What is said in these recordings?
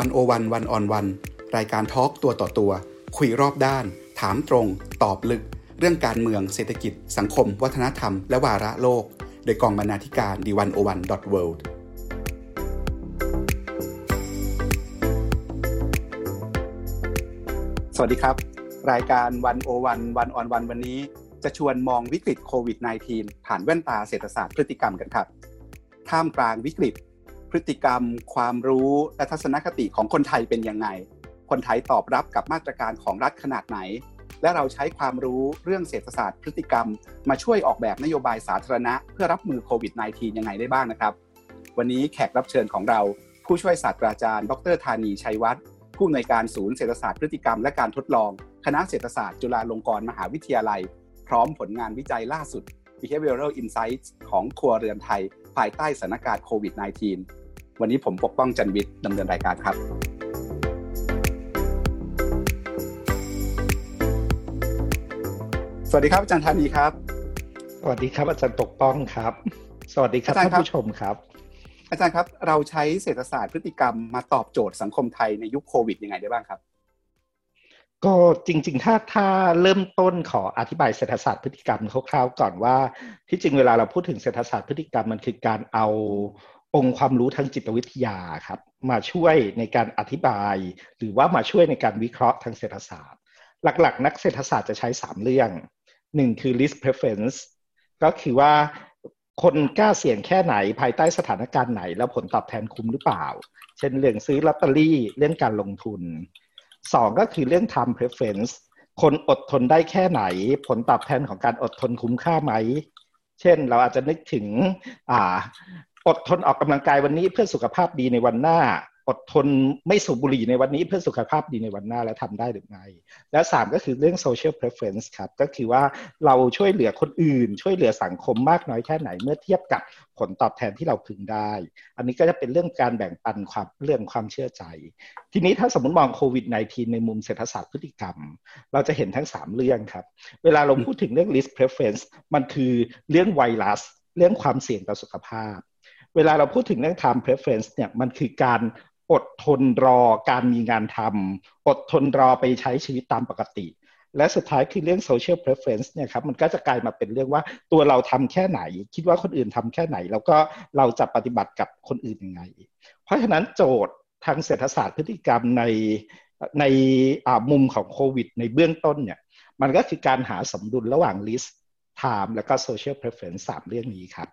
วันโอวันวันออนวันรายการทอล์กตัวต่อตัว คุยรอบด้าน ถามตรง ตอบลึก เรื่องการเมืองเศรษฐกิจ สังคม วัฒนธรรม และวาระโลก โดยกองบรรณาธิการดีวันโอวันดอทเวิลด์สวัสดีครับ รายการวันโอวันวันออนวันวันนี้ จะชวนมองวิกฤตโควิด -19 ผ่านแว่นตาเศรษฐศาสตร์พฤติกรรมกันครับ ท่ามกลางวิกฤต พฤติกรรม ความรู้และทัศนคติของคนไทยเป็นยังไง คนไทยตอบรับกับมาตรการของรัฐขนาดไหน และเราใช้ความรู้เรื่องเศรษฐศาสตร์พฤติกรรม มาช่วยออกแบบนโยบายสาธารณะ เพื่อรับมือโควิด -19 ยังไงได้บ้างนะครับ วันนี้แขกรับเชิญของเราผู้ช่วยศาสตราจารย์ ดรธานีชัยวัฒน์ผู้อำนวยการศูนย์เศรษฐศาสตร์พฤติกรรมและการทดลอง คณะเศรษฐศาสตร์จุฬาลงกรณ์มหาวิทยาลัย พร้อมผลงานวิจัยล่าสุด Behavioral Insights ของครัวเรือนไทย ภายใต้สถานการณ์โควิด -19 วันนี้ผมปกป้องจันวิทย์ดำเนินรายการครับ สวัสดีครับอาจารย์ธานีครับ สวัสดีครับอาจารย์ปกป้องครับ สวัสดีครับอาจารย์ท่านครับผู้ชมครับ อาจารย์ครับเราใช้เศรษฐศาสตร์พฤติกรรมมาตอบโจทย์สังคมไทยในยุคโควิดยังไงได้บ้างครับก็จริง ๆ ถ้าถ้าเริ่มต้นขออธิบายเศรษฐศาสตร์พฤติกรรมคร่าวๆก่อนว่า ที่จริงเวลาเราพูดถึงเศรษฐศาสตร์พฤติกรรมมันคือการเอา องค์ความรู้ทางจิตวิทยาครับ มาช่วยในการอธิบาย หรือว่ามาช่วยในการวิเคราะห์ทางเศรษฐศาสตร์ หลักๆ นักเศรษฐศาสตร์จะใช้ 3 เรื่องหนึ่งคือ risk preference ก็คือว่าคนกล้าเสี่ยงแค่ไหนภายใต้สถานการณ์ไหน แล้วผลตอบแทนคุ้มหรือเปล่า เช่นเรื่องซื้อลอตเตอรี่เรื่องการลงทุนสองก็คือเรื่อง time preference คนอดทนได้แค่ไหน ผลตอบแทนของการอดทนคุ้มค่าไหม เช่นเราอาจจะนึกถึง อดทนออกกำลังกายวันนี้เพื่อสุขภาพดีในวันหน้า อดทนไม่สูบบุหรี่ในวันนี้เพื่อสุขภาพดีในวันหน้าและทำได้หรือไม่ และสามก็คือเรื่อง social preference ครับ ก็คือว่าเราช่วยเหลือคนอื่น ช่วยเหลือสังคมมากน้อยแค่ไหนเมื่อเทียบกับผลตอบแทนที่เราพึงได้ อันนี้ก็จะเป็นเรื่องการแบ่งปันความเรื่องความเชื่อใจ ทีนี้ถ้าสมมติมองโควิด -19 ในมุมเศรษฐศาสตร์พฤติกรรม เราจะเห็นทั้ง 3 เรื่องครับ เวลาเราพูดถึงเรื่อง risk preference มันคือเรื่องไวรัส เรื่องความเสี่ยงต่อสุขภาพ เวลาเราพูดถึงเรื่อง time preference เนี่ยมันคือการอดทนรอการมีงานทำอดทนรอไปใช้ชีวิตตามปกติ และสุดท้ายคือเรื่อง social preference เนี่ยครับมันก็จะกลายมาเป็นเรื่องว่าตัวเราทำแค่ไหน คิดว่าคนอื่นทำแค่ไหน แล้วก็เราจะปฏิบัติกับคนอื่นยังไง เพราะฉะนั้นโจทย์ทางเศรษฐศาสตร์พฤติกรรมในในมุมของโควิด ในเบื้องต้นเนี่ยมันก็คือการหาสมดุลระหว่าง risk time แล้วก็ social preference สามเรื่องนี้ครับ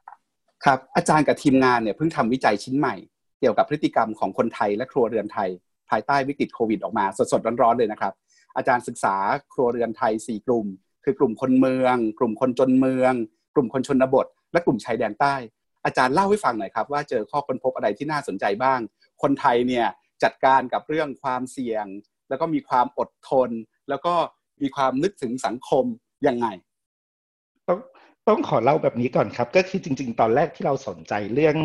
ครับอาจารย์กับทีมงานเนี่ยเพิ่งทำวิจัยชิ้นใหม่ เกี่ยวกับพฤติกรรมของคนไทยและครัวเรือนไทย ภายใต้วิกฤตโควิดออกมาสดๆร้อนๆเลยนะครับ อาจารย์ศึกษาครัวเรือนไทย 4 กลุ่ม คือกลุ่มคนเมือง กลุ่มคนจนเมือง กลุ่มคนชนบท และกลุ่มชายแดนใต้ อาจารย์เล่าให้ฟังหน่อยครับว่าเจอข้อค้นพบอะไรที่น่าสนใจบ้าง คนไทยเนี่ยจัดการกับเรื่องความเสี่ยง แล้วก็มีความอดทน แล้วก็มีความนึกถึงสังคมยังไง ต้องขอเล่าแบบนี้ก่อนครับ ก็คือจริง ๆ ตอนแรกที่เราสนใจเรื่อง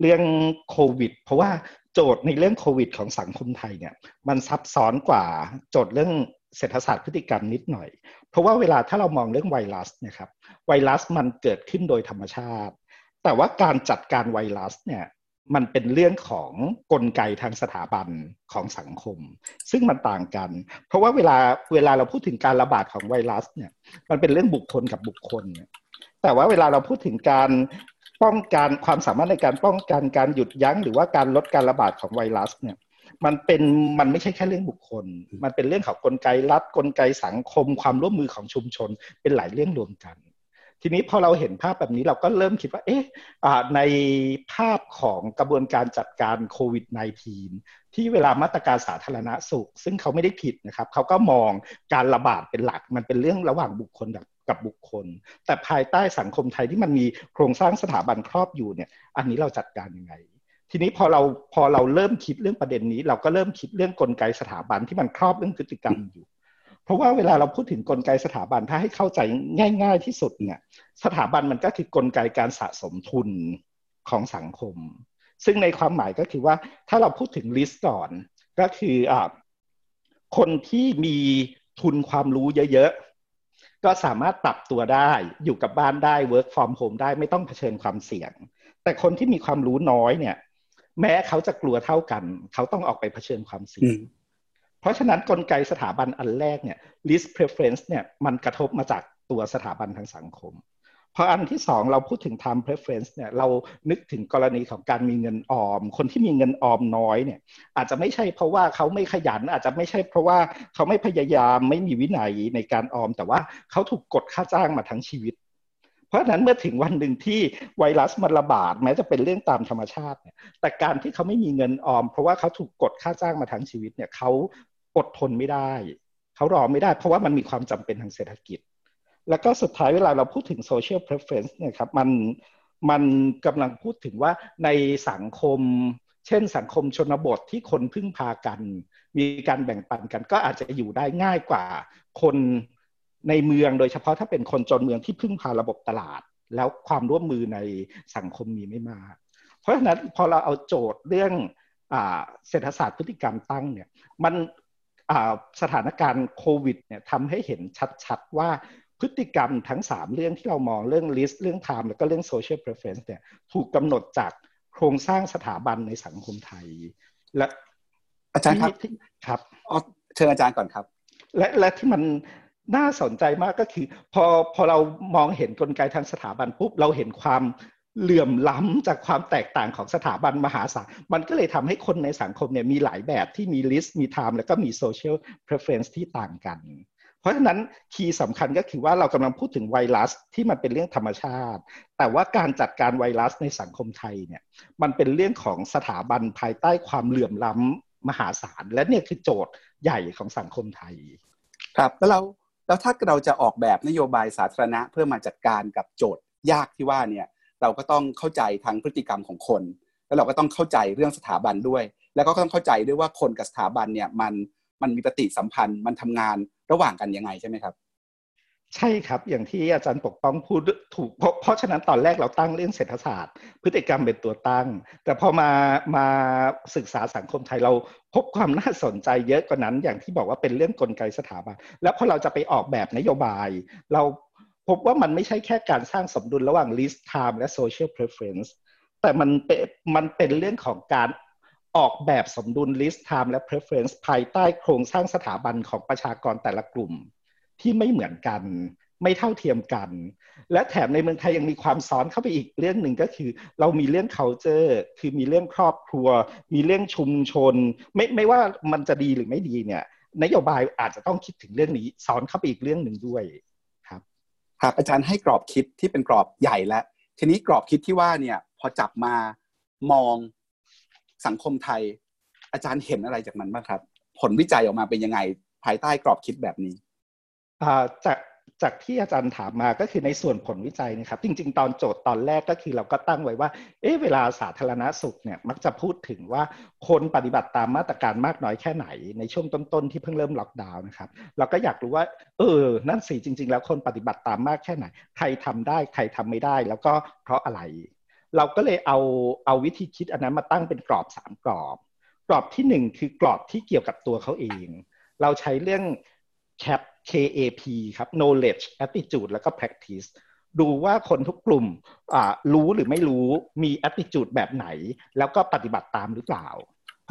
เรื่องโควิด เพราะว่าโจทย์ในเรื่องโควิด ของสังคมไทยเนี่ย มันซับซ้อนกว่าโจทย์เรื่องเศรษฐศาสตร์พฤติกรรมนิดหน่อย เพราะว่าเวลาถ้าเรามองเรื่องไวรัสนะครับ ไวรัสมันเกิดขึ้นโดยธรรมชาติ แต่ว่าการจัดการไวรัสเนี่ยมันเป็นเรื่องของกลไกทางสถาบันของสังคม ซึ่งมันต่างกัน เพราะว่าเวลาเวลาเราพูดถึงการระบาดของไวรัสเนี่ยมันเป็นเรื่องบุคคลกับบุคคล แต่ว่าเวลาเราพูดถึงการป้องกันความสามารถในการป้องกันการหยุดยั้ง หรือว่าการลดการระบาดของไวรัสเนี่ยมันเป็นมันไม่ใช่แค่เรื่องบุคคล มันเป็นเรื่องของกลไกรัฐกลไกสังคม ความร่วมมือของชุมชน เป็นหลายเรื่องรวมกัน ทีนี้พอเราเห็นภาพแบบนี้เราก็เริ่มคิดว่า เอ๊ะในภาพของกระบวนการจัดการโควิด -19 ที่เวลามาตรการสาธารณสุข ซึ่งเขาไม่ได้ผิดนะครับ เขาก็มองการระบาดเป็นหลัก มันเป็นเรื่องระหว่างบุคคลกับ กับบุคคล แต่ภายใต้สังคมไทยที่มันมีโครงสร้างสถาบันครอบอยู่เนี่ย อันนี้เราจัดการยังไง ทีนี้พอเราพอเราเริ่มคิดเรื่องประเด็นนี้ เราก็เริ่มคิดเรื่องกลไกสถาบันที่มันครอบเรื่องพฤติกรรมอยู่ เพราะว่าเวลาเราพูดถึงกลไกสถาบันถ้าให้เข้าใจง่าย ๆ ที่สุดเนี่ย สถาบันมันก็คือกลไกการสะสมทุนของสังคม ซึ่งในความหมายก็คือว่าถ้าเราพูดถึงลิสต์ก่อนก็คืออคนที่มีทุนความรู้เยอะๆ ก็สามารถปรับตัวได้ อยู่กับบ้านได้ work from home ได้ไม่ต้องเผชิญความเสี่ยง แต่คนที่มีความรู้น้อยเนี่ย แม้เขาจะกลัวเท่ากัน เขาต้องออกไปเผชิญความเสี่ยง เพราะฉะนั้นกลไกสถาบันอันแรกเนี่ย list preference เนี่ยมันกระทบมาจากตัวสถาบันทางสังคม พออันที่สองเราพูดถึง time preference เนี่ยเรานึกถึงกรณีของการมีเงินออม คนที่มีเงินออมน้อยเนี่ยอาจจะไม่ใช่เพราะว่าเขาไม่ขยัน อาจจะไม่ใช่เพราะว่าเขาไม่พยายามไม่มีวินัยในการออม แต่ว่าเขาถูกกดค่าจ้างมาทั้งชีวิต เพราะนั้นเมื่อถึงวันหนึ่งที่ไวรัสมันระบาดแม้จะเป็นเรื่องตามธรรมชาติเนี่ยแต่การที่เขาไม่มีเงินออม เพราะว่าเขาถูกกดค่าจ้างมาทั้งชีวิตเนี่ยเขาอดทนไม่ได้ เขารอไม่ได้ เพราะว่ามันมีความจำเป็นทางเศรษฐกิจ แล้วก็สุดท้ายเวลาเราพูดถึง social preference เนี่ยครับมันมันกำลังพูดถึงว่าในสังคม เช่นสังคมชนบทที่คนพึ่งพากัน มีการแบ่งปันกันก็อาจจะอยู่ได้ง่ายกว่าคนในเมืองโดยเฉพาะถ้าเป็นคนจนเมืองที่พึ่งพาระบบตลาด แล้วความร่วมมือในสังคมมีไม่มาก เพราะฉะนั้นพอเราเอาโจทย์เรื่องเศรษฐศาสตร์พฤติกรรมตั้งเนี่ยมันสถานการณ์โควิดเนี่ยทำให้เห็นชัดๆว่า พฤติกรรมทั้งสามเรื่องที่เรามองเรื่อง list เรื่อง time แล้วก็เรื่อง social preference เนี่ยถูกกำหนดจากโครงสร้างสถาบันในสังคมไทย และอาจารย์ครับครับเชิญอาจารย์ก่อนครับ และและที่มันน่าสนใจมากก็คือ พอพอเรามองเห็นกลไกทางสถาบันปุ๊บเราเห็นความเหลื่อมล้ำจากความแตกต่างของสถาบันมหาศาล มันก็เลยทำให้คนในสังคมเนี่ยมีหลายแบบที่มี list มี time แล้วก็มี social preference ที่ต่างกัน เพราะฉะนั้นคีย์สำคัญก็คือว่าเรากำลังพูดถึงไวรัสที่มันเป็นเรื่องธรรมชาติ แต่ว่าการจัดการไวรัสในสังคมไทยเนี่ยมันเป็นเรื่องของสถาบันภายใต้ความเหลื่อมล้ำมหาศาล และเนี่ยคือโจทย์ใหญ่ของสังคมไทย ครับแล้วเราแล้วถ้าเราจะออกแบบนโยบายสาธารณะเพื่อมาจัดการกับโจทย์ยากที่ว่าเนี่ยเราก็ต้องเข้าใจทั้งพฤติกรรมของคน แล้วเราก็ต้องเข้าใจเรื่องสถาบันด้วย แล้วก็ต้องเข้าใจด้วยว่าคนกับสถาบันเนี่ยมัน มันมีปฏิสัมพันธ์มันทำงานระหว่างกันยังไงใช่ไหมครับ ใช่ครับอย่างที่อาจารย์ปกป้องพูดถูกเพราะเพราะฉะนั้นตอนแรกเราตั้งเรื่องเศรษฐศาสตร์ พฤติกรรมเป็นตัวตั้ง แต่พอมามาศึกษาสังคมไทยเราพบความน่าสนใจเยอะกว่านั้น อย่างที่บอกว่าเป็นเรื่องกลไกสถาบันแล้วพอเราจะไปออกแบบนโยบาย เราพบว่ามันไม่ใช่แค่การสร้างสมดุลระหว่าง list time และ social preference แต่มันเป็นมันเป็นเรื่องของการ ออกแบบสมดุล list time และ preference ภายใต้โครงสร้างสถาบันของประชากรแต่ละกลุ่ม ที่ไม่เหมือนกัน ไม่เท่าเทียมกัน และแถมในเมืองไทยยังมีความซ้อนเข้าไปอีกเรื่องหนึ่งก็คือ เรามีเรื่อง culture คือมีเรื่องครอบครัว มีเรื่องชุมชน ไม่ไม่ว่ามันจะดีหรือไม่ดีเนี่ยนโยบายอาจจะต้องคิดถึงเรื่องนี้ซ้อนเข้าไปอีกเรื่องหนึ่งด้วยครับครับอาจารย์ให้กรอบคิดที่เป็นกรอบใหญ่แล้วทีนี้กรอบคิดที่ว่าเนี่ยพอจับมามอง สังคมไทย อาจารย์เห็นอะไรจากมันบ้างครับ ผลวิจัยออกมาเป็นยังไงภายใต้กรอบคิดแบบนี้จากจากที่อาจารย์ถามมาก็คือในส่วนผลวิจัยนะครับ จริง ๆ ตอนโจทย์ตอนแรกก็คือเราก็ตั้งไว้ว่า เอ๊ะเวลาสาธารณสุขเนี่ยมักจะพูดถึงว่าคนปฏิบัติตามมาตรการมากน้อยแค่ไหน ในช่วงต้นๆที่เพิ่งเริ่มล็อกดาวน์นะครับ เราก็อยากรู้ว่า เออ นั่นสิจริง ๆ แล้วคนปฏิบัติตามมากแค่ไหน ใครทำได้ใครทำไม่ได้ แล้วก็เพราะอะไร เราก็เลยเอาเอาวิธีคิดอันนั้นมาตั้งเป็นกรอบสามกรอบ กรอบที่หนึ่งคือกรอบที่เกี่ยวกับตัวเขาเอง เราใช้เรื่อง CAP KAP ครับ knowledge attitude แล้วก็ practice ดูว่าคนทุกกลุ่มรู้หรือไม่รู้มี attitude แบบไหน แล้วก็ปฏิบัติตามหรือเปล่า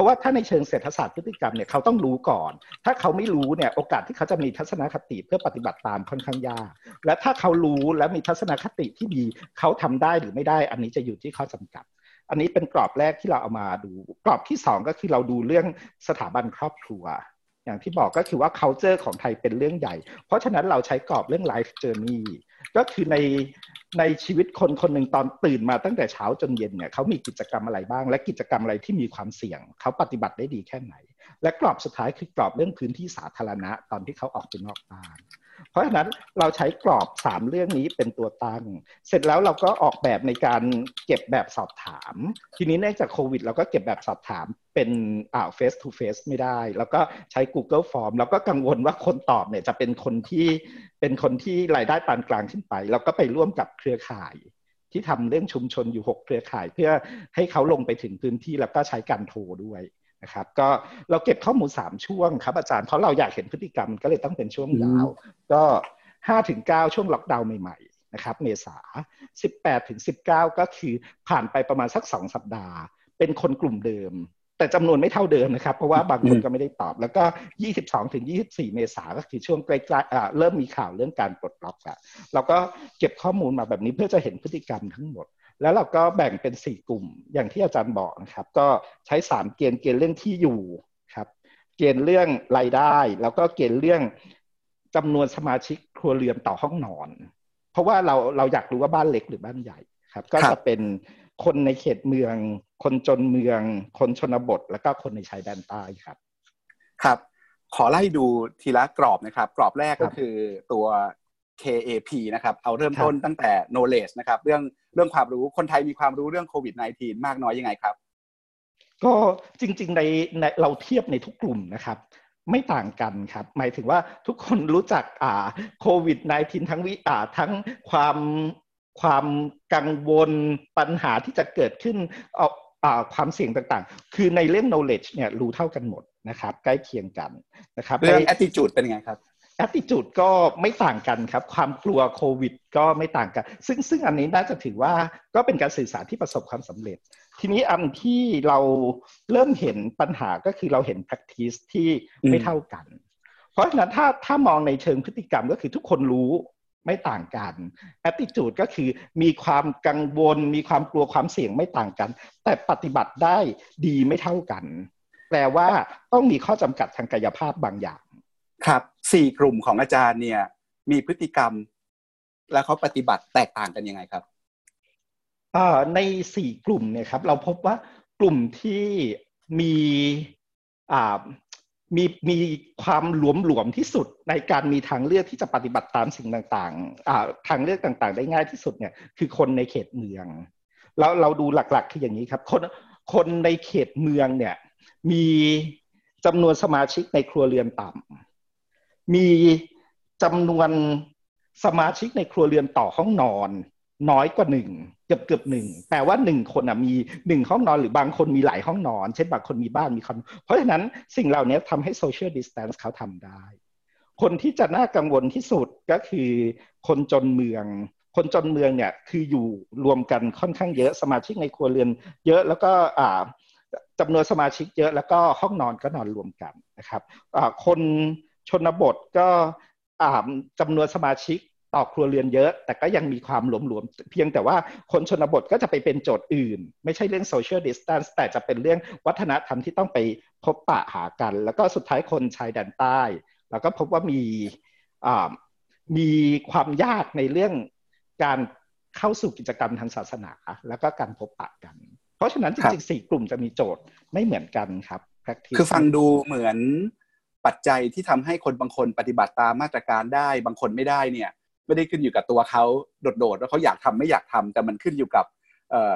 ราะว่าถ้าในเชิงเศรษฐศาสตร์พฤติกรรมเนี่ยเขาต้องรู้ก่อน ถ้าเขาไม่รู้เนี่ยโอกาสที่เขาจะมีทัศนคติเพื่อปฏิบัติตามค่อนข้างยาก และถ้าเขารู้และมีทัศนคติที่ดี เขาทำได้หรือไม่ได้ อันนี้จะอยู่ที่ข้อจำกัด อันนี้เป็นกรอบแรกที่เราเอามาดู กรอบที่ 2 ก็คือเราดูเรื่องสถาบันครอบครัวอย่างที่บอกก็คือว่า culture ของไทยเป็นเรื่องใหญ่ เพราะฉะนั้นเราใช้กรอบเรื่อง life journey ก็คือในในชีวิตคนคนหนึ่งตอนตื่นมาตั้งแต่เช้าจนเย็นเนี่ยเขามีกิจกรรมอะไรบ้าง และกิจกรรมอะไรที่มีความเสี่ยง เขาปฏิบัติได้ดีแค่ไหน และกรอบสุดท้ายคือกรอบเรื่องพื้นที่สาธารณะตอนที่เขาออกไปนอกบ้าน เพราะฉะนั้นเราใช้กรอบ3เรื่องนี้เป็นตัวตั้ง เสร็จแล้วเราก็ออกแบบในการเก็บแบบสอบถาม ทีนี้เนื่องจากโควิด เราก็เก็บแบบสอบถามเป็นอ่า face to face ไม่ได้ แล้วก็ใช้ Google Form แล้วก็กังวลว่าคนตอบเนี่ยจะเป็นคนที่เป็นคนที่รายได้ปานกลางขึ้นไป เราก็ไปร่วมกับเครือข่ายที่ทำเรื่องชุมชนอยู่ 6 เครือข่าย เพื่อให้เขาลงไปถึงพื้นที่แล้วก็ใช้การโทรด้วย นะครับก็เราเก็บข้อมูล 3 ช่วงครับอาจารย์เพราะเราอยากเห็นพฤติกรรมก็เลยต้องเป็นช่วงยาว ก็5ถึง9ช่วงล็อกดาวน์ใหม่ๆนะครับเมษา 18ถึง19 ก็คือผ่านไปประมาณสัก 2 สัปดาห์ เป็นคนกลุ่มเดิม แต่จำนวนไม่เท่าเดิมนะครับ เพราะว่าบางคนก็ไม่ได้ตอบ แล้วก็ 22ถึง24 เมษาก็คือช่วงใกล้ๆเริ่มมีข่าวเรื่องการปลดล็อกอะเราก็เก็บข้อมูลมาแบบนี้เพื่อจะเห็นพฤติกรรมทั้งหมด แล้วเราก็แบ่งเป็น 4 กลุ่มอย่างที่อาจารย์บอกนะครับ ก็ใช้ 3 เกณฑ์เกณฑ์เรื่องที่อยู่ครับ เกณฑ์เรื่องรายได้ แล้วก็เกณฑ์เรื่องจำนวนสมาชิกครัวเรือนต่อห้องนอน เพราะว่าเราเราอยากรู้ว่าบ้านเล็กหรือบ้านใหญ่ครับ ก็จะเป็นคนในเขตเมือง คนจนเมือง คนชนบท แล้วก็คนในชายแดนใต้ครับ ครับ ขอไล่ดูทีละกรอบนะครับ กรอบแรกก็คือตัว KAP นะครับ เอาเริ่มต้นตั้งแต่ knowledge นะครับ เรื่องเรื่องความรู้คนไทยมีความรู้เรื่องโควิด -19 มากน้อยยังไงครับ ก็จริงๆในในเราเทียบในทุกกลุ่มนะครับไม่ต่างกันครับ หมายถึงว่าทุกคนรู้จักอ่าโควิด -19 ทั้งวิอ่าทั้งความความกังวลปัญหาที่จะเกิดขึ้นเอาความเสี่ยงต่างๆ คือในเรื่อง knowledge เนี่ยรู้เท่ากันหมดนะครับ ใกล้เคียงกันนะครับเรื่อง attitude เป็นไงครับ attitude ก็ไม่ต่างกันครับ ความกลัวโควิด ก็ไม่ต่างกัน ซึ่งซึ่งอันนี้น่าจะถือว่าก็เป็นการสื่อสารที่ประสบความสำเร็จ ทีนี้อันที่เราเริ่มเห็นปัญหาก็คือเราเห็น practice ที่ไม่เท่ากัน เพราะฉะนั้นถ้าถ้ามองในเชิงพฤติกรรมก็คือทุกคนรู้ไม่ต่างกัน attitude ก็คือมีความกังวล มีความกลัวความเสี่ยงไม่ต่างกัน แต่ปฏิบัติได้ดีไม่เท่ากัน แปลว่าต้องมีข้อจำกัดทางกายภาพบางอย่าง ครับสี่กลุ่มของอาจารย์เนี่ย มีพฤติกรรม และเขาปฏิบัติแตกต่างกันยังไงครับในสี่กลุ่มเนี่ยครับ เราพบว่ากลุ่มที่มีมีมีความหลวมหลวมที่สุดในการมีทางเลือกที่จะปฏิบัติตามสิ่งต่างๆทางเลือกต่างๆ ได้ง่ายที่สุดเนี่ยคือคนในเขตเมืองแล้วเราดูหลักๆคืออย่างนี้ครับ คนคนในเขตเมืองเนี่ยมีจำนวนสมาชิกในครัวเรือนต่ำ มีจำนวนสมาชิกในครัวเรือนต่อห้องนอน น้อยกว่าหนึ่งเกือบเกือบหนึ่งแปลว่าหนึ่งคนอะมีหนึ่งห้องนอนหรือบางคนมีหลายห้องนอน เช่นบางคนมีบ้านมีคอนโดเพราะฉะนั้นสิ่งเหล่านี้ทำให้ social distance เขาทำได้ คนที่จะน่ากังวลที่สุดก็คือคนจนเมืองคนจนเมืองเนี่ยคืออยู่รวมกันค่อนข้างเยอะสมาชิกในครัวเรือน เยอะแล้วก็อ่าจำนวนสมาชิกเยอะแล้วก็ห้องนอนก็นอนรวมกันนะครับคน ชนบทก็จำนวนสมาชิกต่อครัวเรือนเยอะ แต่ก็ยังมีความหลวมๆ เพียงแต่ว่าคนชนบทก็จะไปเป็นโจทย์อื่น ไม่ใช่เรื่อง social distance แต่จะเป็นเรื่องวัฒนธรรมที่ต้องไปพบปะหากัน แล้วก็สุดท้ายคนชายแดนใต้ แล้วก็พบว่ามีมีความยากในเรื่องการเข้าสู่กิจกรรมทางศาสนา แล้วก็การพบปะกัน เพราะฉะนั้นจริงๆสี่กลุ่มจะมีโจทย์ไม่เหมือนกันครับคือฟังดูเหมือน ปัจจัยที่ทำให้คนบางคนปฏิบัติตามมาตรการได้ บางคนไม่ได้เนี่ยไม่ได้ขึ้นอยู่กับตัวเขาโดดๆว่าเขาอยากทำไม่อยากทำแต่มันขึ้นอยู่กับ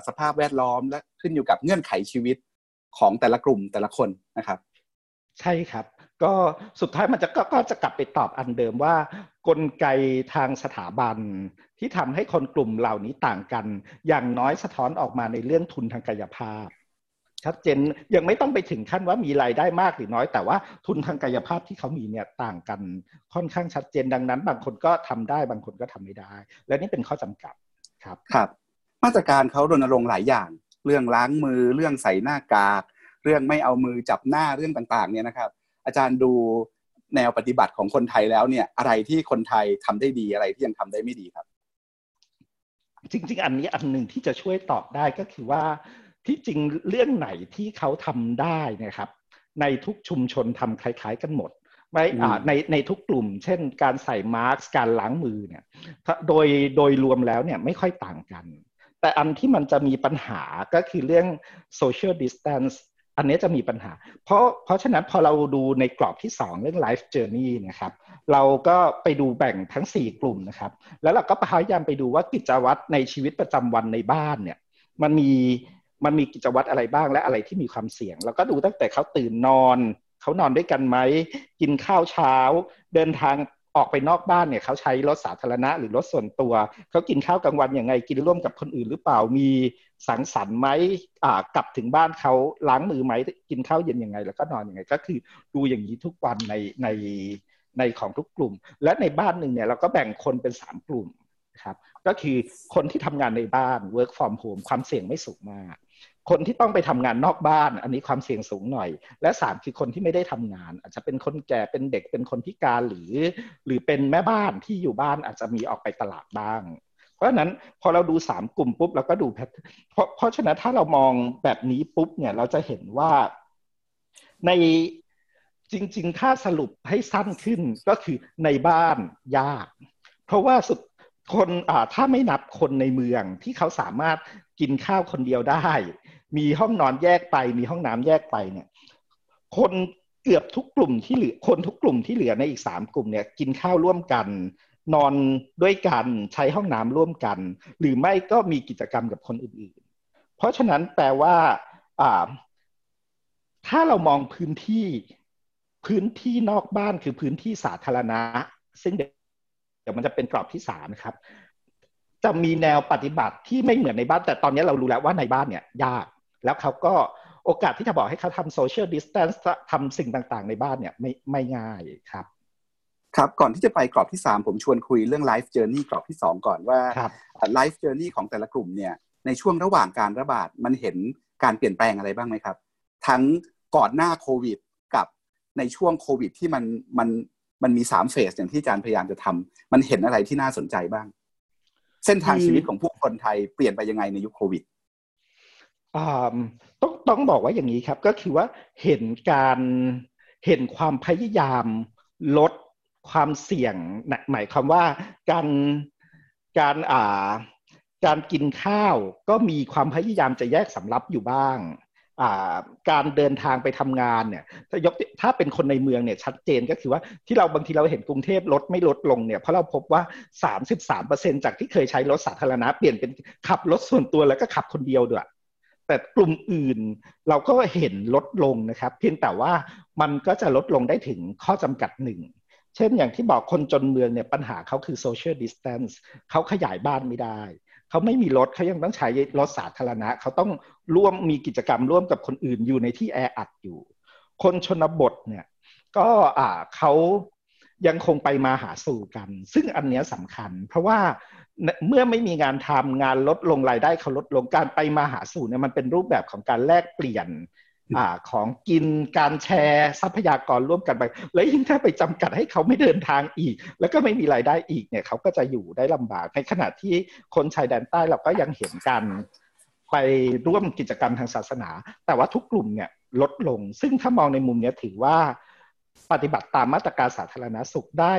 สภาพแวดล้อม และขึ้นอยู่กับเงื่อนไขชีวิตของแต่ละกลุ่มแต่ละคนนะครับ ใช่ครับก็สุดท้ายมันจะกก็จะกลับไปตอบอันเดิมว่า กลไกทางสถาบัน ที่ทำให้คนกลุ่มเหล่านี้ต่างกัน อย่างน้อยสะท้อนออกมาในเรื่องทุนทางกายภาพ ชัดเจนยังไม่ต้องไปถึงขั้นว่ามีรายได้มากหรือน้อย แต่ว่าทุนทางกายภาพที่เขามีเนี่ยต่างกันค่อนข้างชัดเจนดังนั้น บางคนก็ทำได้บางคนก็ทำไม่ได้ และนี่เป็นข้อจำกัดครับครับ มาตรการเขารณรงค์หลายอย่าง เรื่องล้างมือเรื่องใส่หน้ากาก เรื่องไม่เอามือจับหน้าเรื่องต่างๆ เนี่ยนะครับ อาจารย์ดูแนวปฏิบัติของคนไทยแล้วเนี่ยอะไรที่คนไทยทำได้ดีอะไรที่ยังทำได้ไม่ดีครับ จริง ๆ อันนี้อันหนึ่งที่จะช่วยตอบได้ก็คือว่า ที่จริงเรื่องไหนที่เขาทำได้นะครับ ในทุกชุมชนทำคล้าย ๆ กันหมดไม่ในในทุกกลุ่ม เช่น การใส่มาสก์การล้างมือเนี่ยโดยโดยรวมแล้วเนี่ยไม่ค่อยต่างกัน แต่อันที่มันจะมีปัญหาก็คือเรื่อง social distance อันนี้จะมีปัญหา เพราะเพราะฉะนั้นพอเราดูในกรอบที่ 2 เรื่อง life journey นะครับ เราก็ไปดูแบ่งทั้ง 4 กลุ่มนะครับ แล้วเราก็พยายามไปดูว่ากิจวัตรในชีวิตประจำวันในบ้านเนี่ยมันมี มันมีกิจวัตรอะไรบ้างและอะไรที่มีความเสี่ยง แล้วก็ดูตั้งแต่เขาตื่นนอนเขานอนด้วยกันไหมกินข้าวเช้า เดินทางออกไปนอกบ้านเนี่ยเขาใช้รถสาธารณะหรือรถส่วนตัว เขากินข้าวกลางวันยังไงกินร่วมกับคนอื่นหรือเปล่ามีสังสรรค์ไหมอ่ากลับถึงบ้านเขาล้างมือไหมกินข้าวเย็นยังไง แล้วก็นอนอยังไง ก็คือดูอย่างนี้ทุกวันในในในของทุกกลุ่ม และในบ้านหนึ่งเนี่ยเราก็แบ่งคนเป็นสามกลุ่มครับก็คือคนที่ทำงานในบ้าน work from home ความเสี่ยงไม่สูงมาก คนที่ต้องไปทำงานนอกบ้าน อันนี้ความเสี่ยงสูงหน่อย และสามคือคนที่ไม่ได้ทำงาน อาจจะเป็นคนแก่เป็นเด็กเป็นคนพิการหรือ หรือเป็นแม่บ้านที่อยู่บ้านอาจจะมีออกไปตลาดบ้าง เพราะฉะนั้นพอเราดูสามกลุ่มปุ๊บเราก็ดูแพทเพราะเพราะฉะนั้นถ้าเรามองแบบนี้ปุ๊บเนี่ยเราจะเห็นว่าในจริง ๆ ถ้าสรุปให้สั้นขึ้นก็คือในบ้านยาก เพราะว่าสุดคนถ้าไม่นับคนในเมืองที่เขาสามารถกินข้าวคนเดียวได้ มีห้องนอนแยกไป มีห้องน้ำแยกไปเนี่ย คนเกือบทุกกลุ่มที่เหลือคนทุกกลุ่มที่เหลือในอีกสามกลุ่มเนี่ยกินข้าวร่วมกัน นอนด้วยกันใช้ห้องน้ำร่วมกัน หรือไม่ก็มีกิจกรรมกับคนอื่นๆ เพราะฉะนั้นแปลว่าอ่าถ้าเรามองพื้นที่พื้นที่นอกบ้านคือพื้นที่สาธารณะ ซึ่งเดี๋ยวมันจะเป็นกรอบที่สามนะครับ จะมีแนวปฏิบัติที่ไม่เหมือนในบ้านแต่ตอนนี้เรารู้แล้วว่าในบ้านเนี่ย ยาก แล้วเขาก็โอกาสที่จะบอกให้เขาทำ social distance ทำสิ่งต่างๆ ในบ้านเนี่ยไม่ไม่ง่ายครับ ครับก่อนที่จะไปกรอบที่ 3 ผมชวนคุยเรื่อง life journey กรอบที่ 2 ก่อนว่า life journey ของแต่ละกลุ่มเนี่ยในช่วงระหว่างการระบาดมันเห็นการเปลี่ยนแปลงอะไรบ้างไหมครับ ทั้งก่อนหน้าโควิดกับในช่วงโควิดที่มันมันมันมีสามเฟสอย่างที่อาจารย์พยายามจะทำมันเห็นอะไรที่น่าสนใจบ้าง เส้นทางชีวิตของผู้คนไทยเปลี่ยนไปยังไงในยุคโควิด ต้องต้องบอกว่าอย่างนี้ครับ ก็คือว่าเห็นการเห็นความพยายามลดความเสี่ยงหมายความว่าการการอ่าการกินข้าวก็มีความพยายามจะแยกสำรับอยู่บ้างการเดินทางไปทำงานเนี่ยถ้ายกถ้าเป็นคนในเมืองเนี่ยชัดเจนก็คือว่าที่เราบางทีเราเห็นกรุงเทพลดไม่ลดลงเนี่ยเพราะเราพบว่า 33%จากที่เคยใช้รถสาธารณะเปลี่ยนเป็นขับรถส่วนตัวแล้วก็ขับคนเดียวด้วย แต่กลุ่มอื่นเราก็เห็นลดลงนะครับ เพียงแต่ว่ามันก็จะลดลงได้ถึงข้อจำกัดหนึ่ง เช่นอย่างที่บอกคนจนเมืองเนี่ยปัญหาเขาคือ social distance เขาขยายบ้านไม่ได้ เขาไม่มีรถเขายังต้องใช้รถสาธารณะ เขาต้องร่วมมีกิจกรรมร่วมกับคนอื่นอยู่ในที่แออัดอยู่ คนชนบทเนี่ยก็อ่าเขา ยังคงไปมาหาสู่กัน ซึ่งอันนี้สำคัญ เพราะว่าเมื่อไม่มีงานทำงานลดลงรายได้เขาลดลงการไปมาหาสู่เนี่ยมันเป็นรูปแบบของการแลกเปลี่ยนอของกินการแชร์ทรัพยากรร่วมกันไป แล้วยิ่งถ้าไปจำกัดให้เขาไม่เดินทางอีก แล้วก็ไม่มีรายได้อีกเนี่ยเขาก็จะอยู่ได้ลำบาก ในขณะที่คนชายแดนใต้เราก็ยังเห็นกันไปร่วมกิจกรรมทางศาสนา แต่ว่าทุกกลุ่มเนี่ยลดลง ซึ่งถ้ามองในมุมนี้ถือว่า ปฏิบัติตามมาตรการสาธารณสุขได้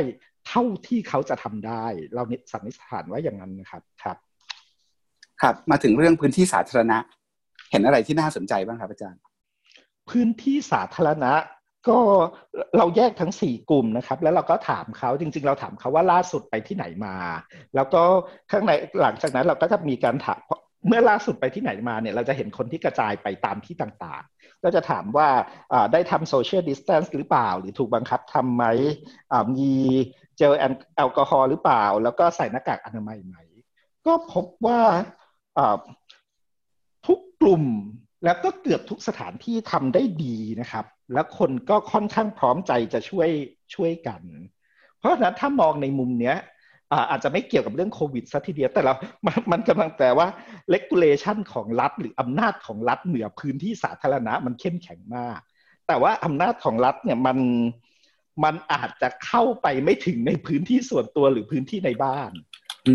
เท่าที่เขาจะทำได้ เราสันนิษฐานว่าอย่างนั้นนะครับครับ ครับ มาถึงเรื่องพื้นที่สาธารณะ เห็นอะไรที่น่าสนใจบ้างครับอาจารย์ พื้นที่สาธารณะก็เราแยกทั้งสี่กลุ่มนะครับ แล้วเราก็ถามเขาจริง ๆ เราถามเขาว่าล่าสุดไปที่ไหนมา แล้วก็ข้างในหลังจากนั้นเราก็จะมีการถามเมื่อล่าสุดไปที่ไหนมาเนี่ย เราจะเห็นคนที่กระจายไปตามที่ต่างๆ ก็จะถามว่าได้ทำ social distance หรือเปล่า หรือถูกบังคับทำไหมมีเจลแอลกอฮอล์หรือเปล่า แล้วก็ใส่หน้ากากอนามัยไหม ก็พบว่าทุกกลุ่มแล้วก็เกือบทุกสถานที่ทำได้ดีนะครับ แล้วคนก็ค่อนข้างพร้อมใจจะช่วยช่วยกัน เพราะฉะนั้นถ้ามองในมุมเนี้ย อาจจะไม่เกี่ยวกับเรื่องโควิดซะทีเดียวแต่เรา มันมันกำลังแปลว่า regulation ของรัฐหรืออำนาจของรัฐเหนือพื้นที่สาธารณะมันเข้มแข็งมาก แต่ว่าอำนาจของรัฐเนี่ยมันมันอาจจะเข้าไปไม่ถึงในพื้นที่ส่วนตัวหรือพื้นที่ในบ้าน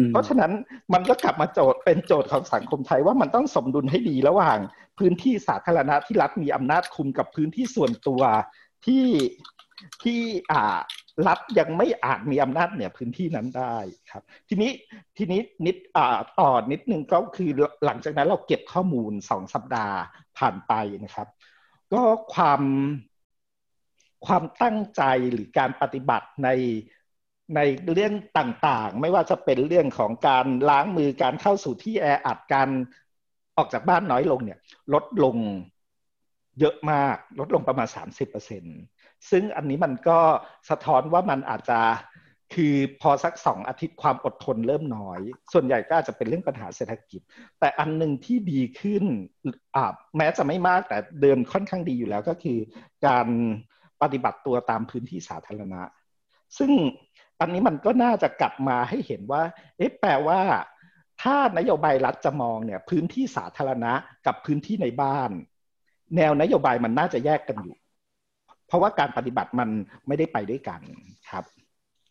เพราะฉะนั้นมันก็กลับมาโจทย์เป็นโจทย์ของสังคมไทยว่ามันต้องสมดุลให้ดีระหว่าง พื้นที่สาธารณะที่รัฐมีอำนาจคุมกับพื้นที่ส่วนตัวที่ ที่อ่ารัฐยังไม่อาจมีอำนาจเหนือพื้นที่นั้นได้ครับ ทีนี้ทีนี้นิดอ่าต่อนิดนึงก็คือหลังจากนั้นเราเก็บข้อมูลสองสัปดาห์ผ่านไปนะครับ ก็ความความตั้งใจหรือการปฏิบัติในในเรื่องต่างๆ ไม่ว่าจะเป็นเรื่องของการล้างมือการเข้าสู่ที่แออัดการออกจากบ้านน้อยลงเนี่ย ลดลงเยอะมาก ลดลงประมาณ30%ซึ่ ซึ่งอันนี้มันก็สะท้อนว่ามันอาจจะคือพอสักสองอาทิตย์ความอดทนเริ่มน้อย ส่วนใหญ่ก็อาจจะเป็นเรื่องปัญหาเศรษฐกิจ แต่อันหนึ่งที่ดีขึ้นแม้จะไม่มากแต่เดินค่อนข้างดีอยู่แล้วก็คือ การปฏิบัติตัวตามพื้นที่สาธารณะ ซึ่งอันนี้มันก็น่าจะกลับมาให้เห็นว่า เอ๊ะแปลว่า ถ้านโยบายรัฐจะมองเนี่ย พื้นที่สาธารณะกับพื้นที่ในบ้าน แนวนโยบายมันน่าจะแยกกันอยู่ เพราะว่าการปฏิบัติมันไม่ได้ไปด้วยกันครับ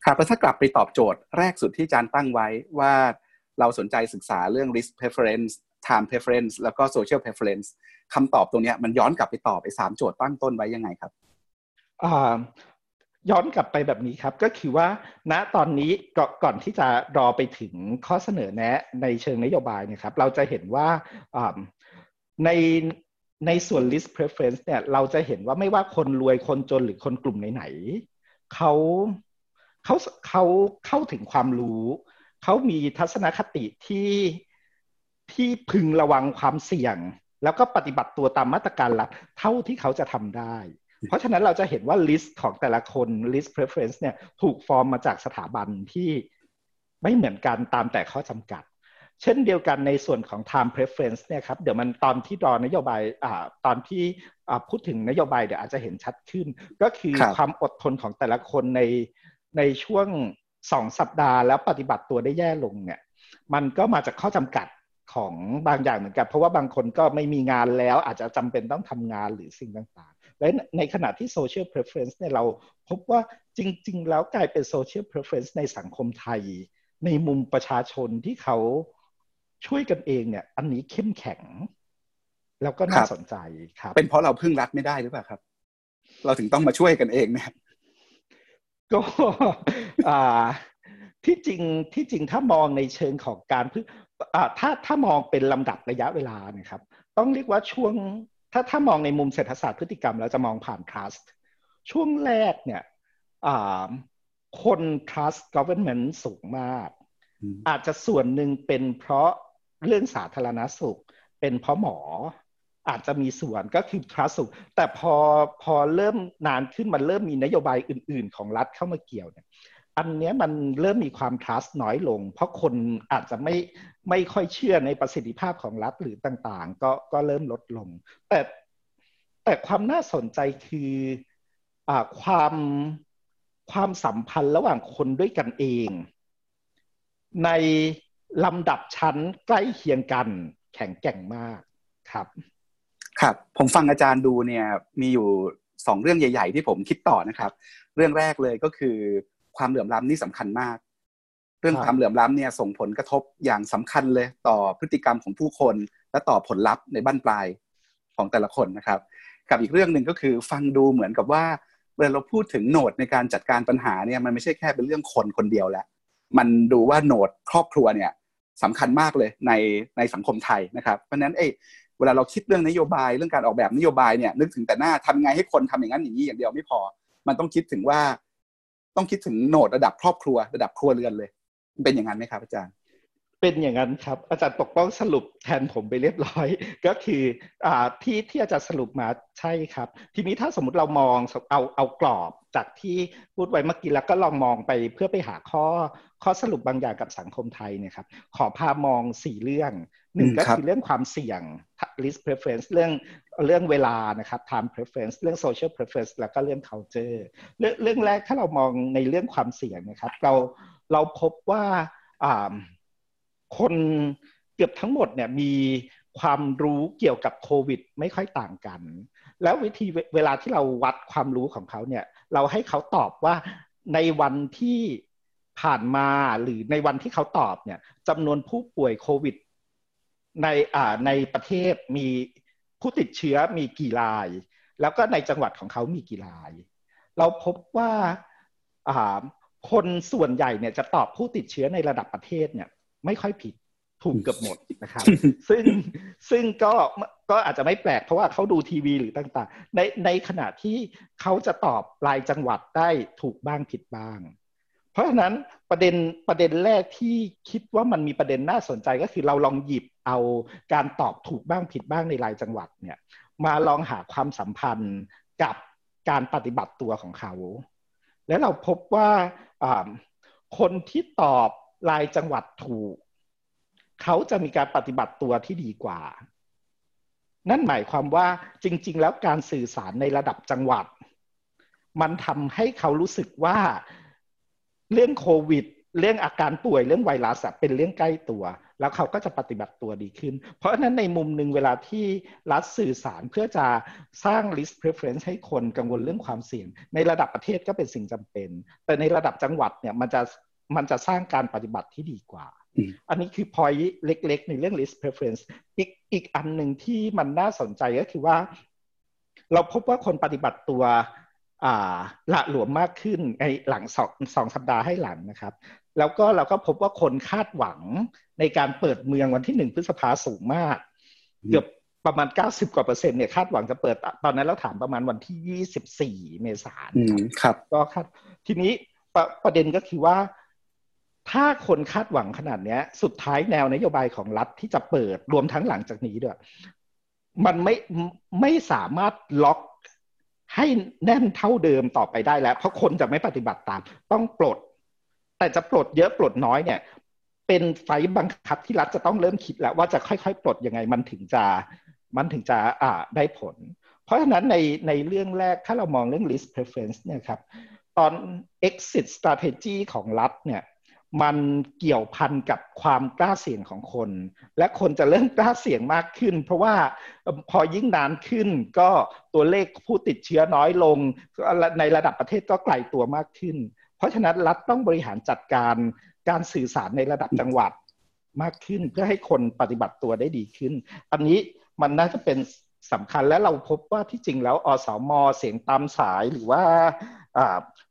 ครับแล้วถ้ากลับไปตอบโจทย์แรกสุดที่อาจารย์ตั้งไว้ว่าเราสนใจศึกษาเรื่อง risk preference time preference แล้วก็ social preference คำตอบตรงนี้มันย้อนกลับไปตอบไปสามโจทย์ตั้งต้นไว้ยังไงครับย้อนกลับไปแบบนี้ครับก็คือว่าณตอนนี้ก่อนที่จะรอไปถึงข้อเสนอแนะในเชิงนโยบายนะครับเราจะเห็นว่าใน ในส่วน list preference เนี่ย เราจะเห็นว่าไม่ว่าคนรวยคนจนหรือคนกลุ่มไหนๆเขาเขาเขาเข้าถึงความรู้ เขามีทัศนคติที่ที่พึงระวังความเสี่ยง แล้วก็ปฏิบัติตัวตามมาตรการหลักเท่าที่เขาจะทำได้ เพราะฉะนั้นเราจะเห็นว่า risk ของแต่ละคน risk preference เนี่ยถูกฟอร์มมาจากสถาบันที่ไม่เหมือนกันตามแต่ข้อจำกัด เช่นเดียวกันในส่วนของ time preference เนี่ยครับเดี๋ยวมันตอนที่รอนโยบายอ่าตอนที่อ่าพูดถึงนโยบายเดี๋ยวอาจจะเห็นชัดขึ้น ก็คือคความอดทนของแต่ละคนในในช่วงสองสัปดาห์แล้วปฏิบัติตัวได้แย่ลงเนี่ยมันก็มาจากข้อจำกัดของบางอย่างเหมือนกัน เพราะว่าบางคนก็ไม่มีงานแล้วอาจจะจำเป็นต้องทำงานหรือสิ่งต่างๆ และในขณะที่ social preference เนี่ยเราพบว่าจริง ๆ แล้วกลายเป็น social preference ในสังคมไทย ในมุมประชาชนที่เขา ช่วยกันเองเนี่ย อันนี้เข้มแข็ง แล้วก็น่าสนใจครับ เป็นเพราะเราพึ่งรัฐไม่ได้หรือเปล่าครับ เราถึงต้องมาช่วยกันเองเนี่ยก็ที่จริงที่จริงถ้ามองในเชิงของการพึ่งถ้าถ้ามองเป็นลำดับระยะเวลานะครับ ต้องเรียกว่าช่วง ถ้าถ้ามองในมุมเศรษฐศาสตร์พฤติกรรมเราจะมองผ่าน trust ช่วงแรกเนี่ยคน trust government สูงมาก อาจจะส่วนหนึ่งเป็นเพราะ เรื่องสาธารณสุข เป็นเพราะหมออาจจะมีส่วนก็คือ trust สูงแต่พอพอเริ่มนานขึ้นมันเริ่มมีนโยบายอื่น ๆ ของรัฐเข้ามาเกี่ยวเนี่ยอันนี้มันเริ่มมีความ trust น้อยลง เพราะคนอาจจะไม่ไม่ค่อยเชื่อในประสิทธิภาพของรัฐหรือต่างๆ ก็ก็เริ่มลดลง แต่แต่ความน่าสนใจคืออความความสัมพันธ์ระหว่างคนด้วยกันเอง ใน ลำดับชั้นใกล้เคียงกัน แข็งแกร่งมากครับ ครับ ผมฟังอาจารย์ดูเนี่ยมีอยู่สองเรื่องใหญ่ ๆ ที่ผมคิดต่อนะครับ เรื่องแรกเลยก็คือความเหลื่อมล้ำนี่สำคัญมาก เรื่องความเหลื่อมล้ำเนี่ยส่งผลกระทบอย่างสำคัญเลยต่อพฤติกรรมของผู้คน และต่อผลลัพธ์ในบ้านปลายของแต่ละคนนะครับ กับอีกเรื่องหนึ่งก็คือฟังดูเหมือนกับว่าเวลาเราพูดถึงโหนดในการจัดการปัญหาเนี่ยมันไม่ใช่แค่เป็นเรื่องคนคนเดียวแล้วมันดูว่าโหนดครอบครัวเนี่ย สำคัญมากเลยในในสังคมไทยนะครับ เพราะนั้นเอ้เวลาเราคิดเรื่องนโยบายเรื่องการออกแบบนโยบายเนี่ยนึกถึงแต่หน้าทำไงให้คนทำอย่างนั้นอย่างนี้อย่างเดียวไม่พอ มันต้องคิดถึงว่าต้องคิดถึงโหนดระดับครอบครัว ระดับครัวเรือนเลย เป็นอย่างนั้นไหมครับอาจารย์ เป็นอย่างนั้นครับ อาจารย์ปกป้องสรุปแทนผมไปเรียบร้อย ก็คืออ่าที่ที่อาจารย์สรุปมาใช่ครับ ทีนี้ถ้าสมมติเรามองเอาเอากรอบจากที่พูดไว้เมื่อกี้แล้วก็ลองมองไปเพื่อไปหาข้อข้อสรุปบางอย่างกับสังคมไทยเนี่ยครับขอพามองสี่เรื่องหนึ่งก็คือเรื่องความเสี่ยง risk preference เรื่องเรื่องเวลานะครับ time preference เรื่อง social preference แล้วก็เรื่อง culture เรื่องเรื่องแรกถ้าเรามองในเรื่องความเสี่ยงนะครับ เราเราพบว่าอ่า คนเกือบทั้งหมดเนี่ยมีความรู้เกี่ยวกับโควิด ไม่ค่อยต่างกัน แล้ววิธีเวลาที่เราวัดความรู้ของเขาเนี่ย เราให้เขาตอบว่าในวันที่ผ่านมาหรือในวันที่เขาตอบเนี่ยจำนวนผู้ป่วยโควิด ในอ่าในประเทศมีผู้ติดเชื้อมีกี่ราย แล้วก็ในจังหวัดของเขามีกี่ราย เราพบว่าอ่าคนส่วนใหญ่เนี่ยจะตอบผู้ติดเชื้อในระดับประเทศเนี่ย ไม่ค่อยผิดถูกเกือบหมดนะครับ ซึ่งซึ่งก็ก็อาจจะไม่แปลกเพราะว่าเขาดูทีวีหรือต่างๆ ในในขณะที่เขาจะตอบรายจังหวัดได้ถูกบ้างผิดบ้าง เพราะฉะนั้นประเด็นประเด็นแรกที่คิดว่ามันมีประเด็นน่าสนใจก็คือเราลองหยิบเอาการตอบถูกบ้างผิดบ้างในรายจังหวัดเนี่ย มาลองหาความสัมพันธ์กับการปฏิบัติตัวของเขา แล้วเราพบว่าคนที่ตอบ รายจังหวัดถูก เขาจะมีการปฏิบัติตัวที่ดีกว่า นั่นหมายความว่าจริง ๆ แล้วการสื่อสารในระดับจังหวัด มันทำให้เขารู้สึกว่าเรื่องโควิด เรื่องอาการป่วยเรื่องไวรัสเป็นเรื่องใกล้ตัว แล้วเขาก็จะปฏิบัติตัวดีขึ้น เพราะฉะนั้นในมุมหนึ่งเวลาที่รัฐสื่อสารเพื่อจะสร้าง list preference ให้คนกังวลเรื่องความเสี่ยง ในระดับประเทศก็เป็นสิ่งจำเป็น แต่ในระดับจังหวัดเนี่ยมันจะ มันจะสร้างการปฏิบัติที่ดีกว่า อันนี้คือ point เล็ก ๆ ในเรื่อง list preference อีกอีกอันหนึ่งที่มันน่าสนใจก็คือว่า เราพบว่าคนปฏิบัติตัวละหลวมมากขึ้นในหลังสองสองสัปดาห์ให้หลังนะครับ แล้วก็เราก็พบว่าคนคาดหวังในการเปิดเมืองวันที่หนึ่งพฤษภาสูงมาก เกือบประมาณ 90 กว่าเปอร์เซ็นต์เนี่ยคาดหวังจะเปิด ตอนนั้นเราถามประมาณวันที่ 24 เมษายนครับก็คาดทีนี้ประประเด็นก็คือว่า ถ้าคนคาดหวังขนาดนี้สุดท้ายแนวนโยบายของรัฐที่จะเปิดรวมทั้งหลังจากนี้ด้วย มันไม่ไม่สามารถล็อกให้แน่นเท่าเดิมต่อไปได้แล้ว เพราะคนจะไม่ปฏิบัติตาม ต้องปลด แต่จะปลดเยอะปลดน้อยเนี่ย เป็นไฟบังคับที่รัฐจะต้องเริ่มคิดแล้วว่าจะค่อยๆ ปลดยังไงมันถึงจะมันถึงจะอ่าได้ผล เพราะฉะนั้นในในเรื่องแรกถ้าเรามองเรื่อง list preference เนี่ยครับตอน exit strategy ของรัฐเนี่ย มันเกี่ยวพันกับความกล้าเสี่ยงของคน และคนจะเริ่มกล้าเสี่ยงมากขึ้น เพราะว่าพอยิ่งนานขึ้นก็ตัวเลขผู้ติดเชื้อน้อยลง ในระดับประเทศก็ไกลตัวมากขึ้น เพราะฉะนั้นรัฐต้องบริหารจัดการการสื่อสารในระดับจังหวัดมากขึ้นเพื่อให้คนปฏิบัติตัวได้ดีขึ้น อันนี้มันน่าจะเป็นสำคัญและเราพบว่าที่จริงแล้วอสมเสียงตามสายหรือว่า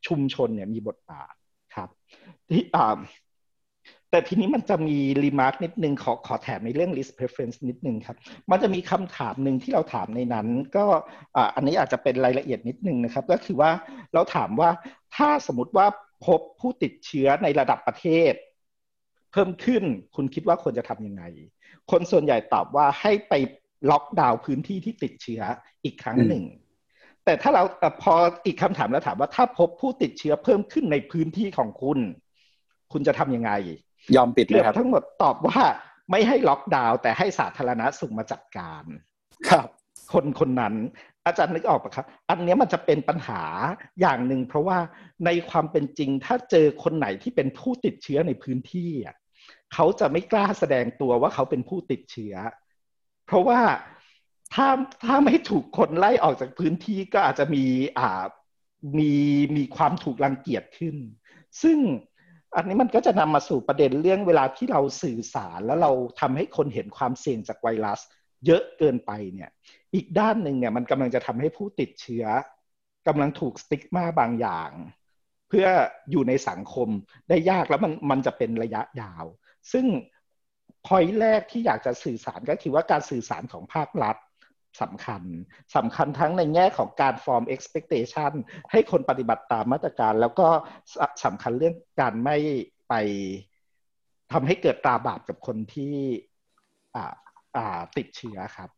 ชุมชนเนี่ยมีบทบาท ที่อ่าแต่ทีนี้มันจะมีรีมาร์กนิดนึงขอขอแถมในเรื่อง list preference นิดนึงครับ มันจะมีคำถามหนึ่งที่เราถามในนั้น ก็อันนี้อาจจะเป็นรายละเอียดนิดนึงนะครับ ก็คือว่าเราถามว่าถ้าสมมติว่าพบผู้ติดเชื้อในระดับประเทศ เพิ่มขึ้นคุณคิดว่าควรจะทำยังไง คนส่วนใหญ่ตอบว่าให้ไปล็อกดาวน์พื้นที่ที่ติดเชื้ออีกครั้งหนึ่ง แต่ถ้าเราพออีกคำถามแล้วถามว่าถ้าพบผู้ติดเชื้อเพิ่มขึ้นในพื้นที่ของคุณ คุณจะทำยังไง ยอมปิดเลยครับทั้งหมดตอบว่าไม่ให้ล็อกดาวน์แต่ให้สาธารณสุขมาจัดการ ครับ คนคนนั้น อาจารย์นึกออกปะครับ อันนี้มันจะเป็นปัญหาอย่างหนึ่งเพราะว่าในความเป็นจริงถ้าเจอคนไหนที่เป็นผู้ติดเชื้อในพื้นที่เขาจะไม่กล้าแสดงตัวว่าเขาเป็นผู้ติดเชื้อ เพราะว่าถ้าถ้าไม่ถูกคนไล่ออกจากพื้นที่ก็อาจจะมีอ่ามีมีความถูกรังเกียจขึ้น ซึ่ง อันนี้มันก็จะนำมาสู่ประเด็นเรื่องเวลาที่เราสื่อสารแล้วเราทำให้คนเห็นความเสี่ยงจากไวรัส เยอะเกินไปเนี่ย อีกด้านหนึ่งเนี่ยมันกำลังจะทำให้ผู้ติดเชื้อกำลังถูกสติ๊กมาบางอย่าง เพื่ออยู่ในสังคมได้ยากแล้วมันมันจะเป็นระยะยาว ซึ่งพอยแรกที่อยากจะสื่อสารก็คือว่าการสื่อสารของภาครัฐ สำคัญสำคัญทั้งในแง่ของการ form expectation ให้คนปฏิบัติตามมาตรการ แล้วก็สำคัญเรื่องการไม่ไปทำให้เกิดตาบาปกับคนที่ติดเชื้อครับ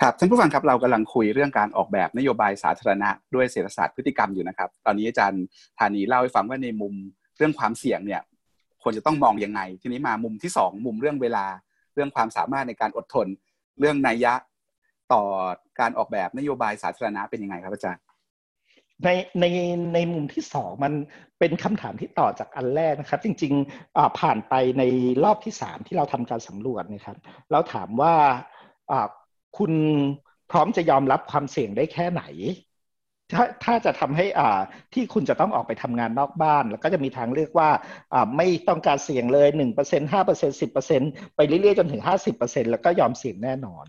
ครับท่านผู้ฟังครับเรากำลังคุยเรื่องการออกแบบนโยบายสาธารณะด้วยเศรษฐศาสตร์พฤติกรรมอยู่นะครับ ตอนนี้อาจารย์ธานีเล่าให้ฟังว่าในมุมเรื่องความเสี่ยงเนี่ยควรจะต้องมองยังไง ทีนี้มามุมที่สองมุมเรื่องเวลาเรื่องความสามารถในการอดทน เรื่องนัยยะ ต่อการออกแบบนโยบายสาธารณะเป็นยังไงครับอาจารย์ในในในมุมที่สองมันเป็นคำถามที่ต่อจากอันแรกนะครับ จริงๆผ่านไปในรอบที่สามที่เราทำการสำรวจนะครับ เราถามว่าคุณพร้อมจะยอมรับความเสี่ยงได้แค่ไหน ถ้าถ้าจะทำให้อ่าที่คุณจะต้องออกไปทำงานนอกบ้าน แล้วก็จะมีทางเลือกว่าอ่าไม่ต้องการเสี่ยงเลยหนึ่งเปอร์เซ็นห้าเปอร์เซ็นสิบเปอร์เซ็นไปเรื่อยๆจนถึงห้าสิบเปอร์เซ็นแล้วก็ยอมเสี่ยงแน่นอน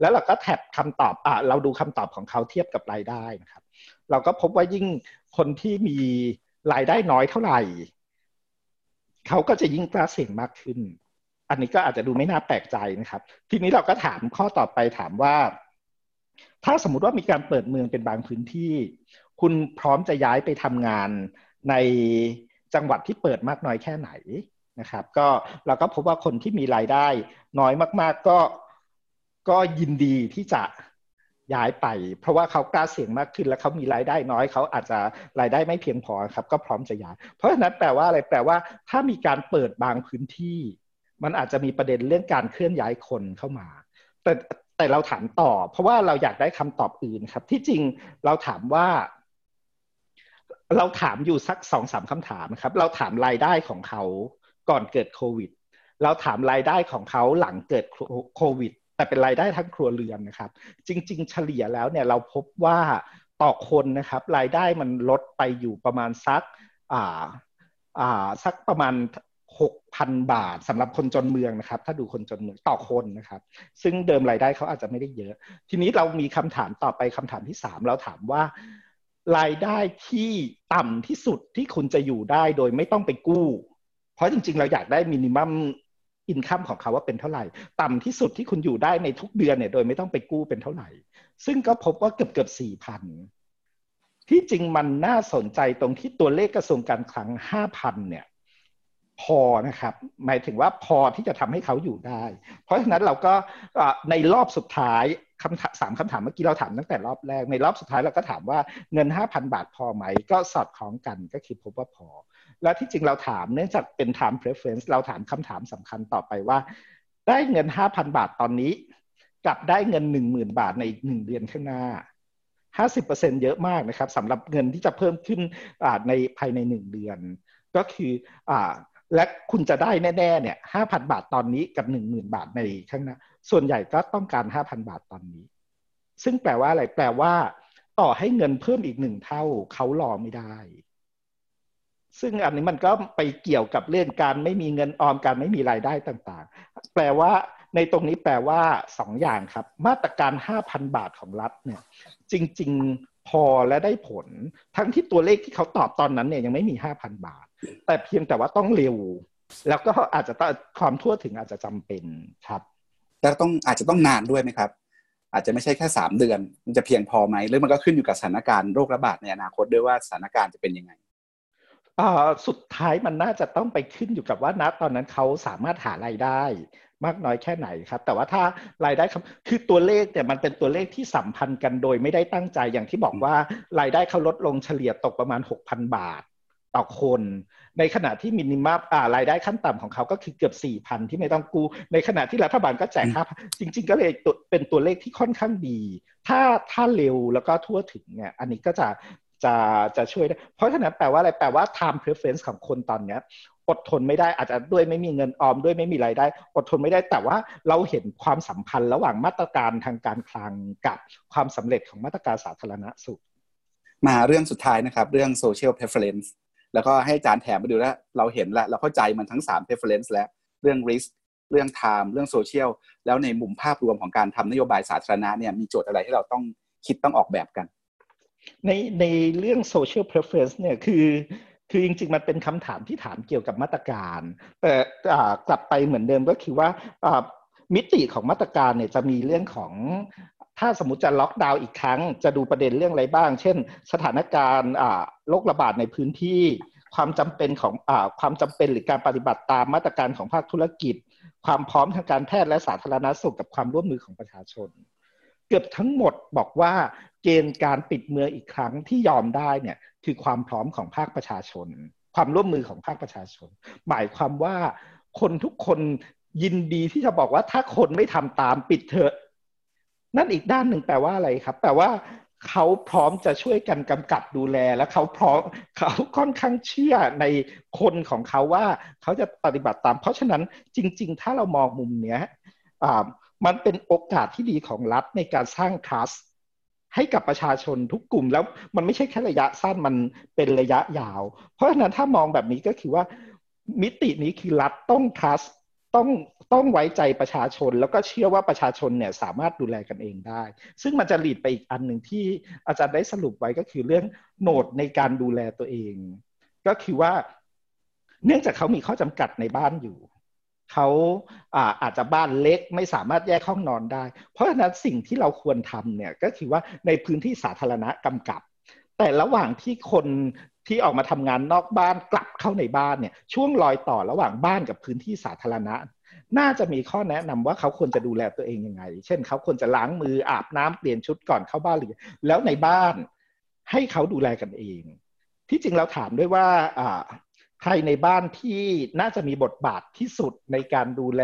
แล้วเราก็แท็บคำตอบอะเราดูคำตอบของเขาเทียบกับรายได้นะครับ เราก็พบว่ายิ่งคนที่มีรายได้น้อยเท่าไหร่ เขาก็จะยิ่งกล้าเสี่ยงมากขึ้น อันนี้ก็อาจจะดูไม่น่าแปลกใจนะครับ ทีนี้เราก็ถามข้อต่อไปถามว่า ถ้าสมมุติว่ามีการเปิดเมืองเป็นบางพื้นที่ คุณพร้อมจะย้ายไปทำงานในจังหวัดที่เปิดมากน้อยแค่ไหนนะครับ ก็เราก็พบว่าคนที่มีรายได้น้อยมาก ๆ ก็ ก็ยินดีที่จะย้ายไป เพราะว่าเขากล้าเสี่ยงมากขึ้นแล้วเขามีรายได้น้อยเขาอาจจะรายได้ไม่เพียงพอครับ ก็พร้อมจะย้าย เพราะฉะนั้นแปลว่าอะไรแปลว่า ถ้ามีการเปิดบางพื้นที่ มันอาจจะมีประเด็นเรื่องการเคลื่อนย้ายคนเข้ามา แต่แต่เราถามต่อ เพราะว่าเราอยากได้คำตอบอื่นครับ ที่จริงเราถามว่า เราถามอยู่สักสองสามคำถามครับ เราถามรายได้ของเขาก่อนเกิดโควิด เราถามรายได้ของเขาหลังเกิดโควิด แต่เป็นรายได้ทั้งครัวเรือนนะครับ จริง ๆ เฉลี่ยแล้วเนี่ยเราพบว่าต่อคนนะครับ รายได้มันลดไปอยู่ประมาณสักอ่าอ่าสักประมาณหกพันบาทสำหรับคนจนเมืองนะครับ ถ้าดูคนจนเมืองต่อคนนะครับ ซึ่งเดิมรายได้เขาอาจจะไม่ได้เยอะ ทีนี้เรามีคำถามต่อไปคำถามที่สามเราถามว่ารายได้ที่ต่ำที่สุดที่คุณจะอยู่ได้โดยไม่ต้องไปกู้ เพราะจริง ๆ เราอยากได้มินิมัม อินคัมของเขาว่าเป็นเท่าไหร่ ต่ำที่สุดที่คุณอยู่ได้ในทุกเดือนเนี่ย โดยไม่ต้องไปกู้เป็นเท่าไหร่ ซึ่งก็พบว่าเกือบเกือบสี่พันที่จริงมันน่าสนใจตรงที่ตัวเลขกระทรวงการคลังห้าพันเนี่ย พอนะครับ หมายถึงว่าพอที่จะทำให้เขาอยู่ได้ เพราะฉะนั้นเราก็ในรอบสุดท้ายคำถามสามคำถามเมื่อกี้เราถามตั้งแต่รอบแรกในรอบสุดท้ายเราก็ถามว่าเงิน5,000บาทพอไหม ก็สอดคล้องกันก็คือพบว่าพอ แล้วที่จริงเราถามเนื่องจากเป็น time preference เราถามคำถามสำคัญต่อไปว่า ได้เงิน 5,000 บาทตอนนี้ กับได้เงิน 10,000 บาทในอีกหนึ่งเดือนข้างหน้า 50%เยอะมากนะครับสำหรับเงินที่จะเพิ่มขึ้นในภายในหนึ่งเดือน ก็คืออและคุณจะได้แน่ๆเนี่ยห้าพันบาทตอนนี้กับหนึ่งหมื่นบาทในข้างหน้า ส่วนใหญ่ก็ต้องการห้าพันบาทตอนนี้ ซึ่งแปลว่าอะไร แปลว่า ต่อให้เงินเพิ่มอีกหนึ่งเท่า เขารอไม่ได้ ซึ่งอันนี้มันก็ไปเกี่ยวกับเรื่องการไม่มีเงินออมการไม่มีรายได้ต่างๆ แปลว่าในตรงนี้แปลว่าสองอย่างครับ มาตรการห้าพันบาทของรัฐเนี่ยจริง ๆ พอและได้ผล ทั้งที่ตัวเลขที่เขาตอบตอนนั้นเนี่ยยังไม่มีห้าพันบาท แต่เพียงแต่ว่าต้องเร็ว แล้วก็อาจจะต้องความทั่วถึงอาจจะจำเป็นครับแต่ต้องอาจจะต้องนานด้วยไหมครับ อาจจะไม่ใช่แค่สามเดือน มันจะเพียงพอไหมหรือมันก็ขึ้นอยู่กับสถานการณ์โรคระบาดในอนาคตด้วยว่าสถานการณ์จะเป็นยังไง สุดท้ายมันน่าจะต้องไปขึ้นอยู่กับว่าณตอนนั้นเขาสามารถหารายได้มากน้อยแค่ไหนครับ แต่ว่าถ้ารายได้ครับคือตัวเลขเนี่ยมันเป็นตัวเลขที่สัมพันธ์กันโดยไม่ได้ตั้งใจอย่างที่บอกว่ารายได้เขาลดลงเฉลี่ยตกประมาณ 6,000 บาทต่อคน ในขณะที่มินิมัมอ่ารายได้ขั้นต่ำของเขาก็คือเกือบสี่พันที่ไม่ต้องกู้ ในขณะที่รัฐบาลก็แจกห้าจริง ๆ ก็เลยเป็นตัวเลขที่ค่อนข้างดี ถ้าถ้าเร็วแล้วก็ทั่วถึงเนี่ยอันนี้ก็จะ จะจะช่วยได้เพราะฉะนั้นแปลว่าอะไรแปลว่า time preference ของคนตอนเนี้ยอดทนไม่ได้อาจจะด้วยไม่มีเงินออมด้วยไม่มีรายได้ อดทนไม่ได้แต่ว่าเราเห็นความสัมพันธ์ระหว่างมาตรการทางการคลังกับความสำเร็จของมาตรการสาธารณสุข มาเรื่องสุดท้ายนะครับ เรื่อง social preference แล้วก็ให้อาจารย์แถมมาดูแล้ว เราเห็นแล้วเราเข้าใจมันทั้ง 3 preference แล้วเรื่อง risk เรื่อง time เรื่อง social แล้วในมุมภาพรวมของการทำนโยบายสาธารณะเนี่ยมีโจทย์อะไรที่เราต้องคิดต้องออกแบบกัน ในในเรื่อง social preference เนี่ยคือคือจริงๆ มันเป็นคำถามที่ถามเกี่ยวกับมาตรการ แต่กลับไปเหมือนเดิมก็คือว่ามิติของมาตรการเนี่ยจะมีเรื่องของถ้าสมมติจะล็อกดาวน์อีกครั้ง จะดูประเด็นเรื่องอะไรบ้าง เช่น สถานการณ์โรคระบาดในพื้นที่ ความจำเป็นของอความจำเป็นหรือการปฏิบัติตามมาตรการของภาคธุรกิจ ความพร้อมทางการแพทย์และสาธารณสุขกับความร่วมมือของประชาชน เกือบทั้งหมดบอกว่า เกณฑ์การปิดเมืองอีกครั้งที่ยอมได้เนี่ยคือความพร้อมของภาคประชาชน ความร่วมมือของภาคประชาชน หมายความว่าคนทุกคนยินดีที่จะบอกว่าถ้าคนไม่ทำตามปิดเถอะ นั่นอีกด้านหนึ่งแปลว่าอะไรครับแปลว่าเขาพร้อมจะช่วยกันกำกับดูแล และเขาพร้อมเขาค่อนข้างเชื่อในคนของเขาว่าเขาจะปฏิบัติตาม เพราะฉะนั้นจริง ๆ ถ้าเรามองมุมเนี้ยมันเป็นโอกาสที่ดีของรัฐในการสร้างคลาส ให้กับประชาชนทุกกลุ่มแล้วมันไม่ใช่แค่ระยะสั้นมันเป็นระยะยาว เพราะฉะนั้นถ้ามองแบบนี้ก็คือว่ามิตินี้คือรัฐต้อง trust ต้องต้องไว้ใจประชาชนแล้วก็เชื่อว่าประชาชนเนี่ยสามารถดูแลกันเองได้ ซึ่งมันจะหลีดไปอีกอันหนึ่งที่อาจารย์ได้สรุปไว้ก็คือเรื่องโหนดในการดูแลตัวเอง ก็คือว่า เนื่องจากเขามีข้อจำกัดในบ้านอยู่ เขาอาอาจจะบ้านเล็กไม่สามารถแยกห้องนอนได้ เพราะฉะนั้นสิ่งที่เราควรทำเนี่ยก็คือว่าในพื้นที่สาธารณะกำกับ แต่ระหว่างที่คนที่ออกมาทำงานนอกบ้านกลับเข้าในบ้านเนี่ยช่วงรอยต่อระหว่างบ้านกับพื้นที่สาธารณะ น่าจะมีข้อแนะนำว่าเขาควรจะดูแลตัวเองยังไง เช่นเขาควรจะล้างมืออาบน้ำเปลี่ยนชุดก่อนเข้าบ้านหรือแล้วในบ้านให้เขาดูแลกันเอง ที่จริงเราถามด้วยว่า ใครในบ้านที่น่าจะมีบทบาทที่สุดในการดูแล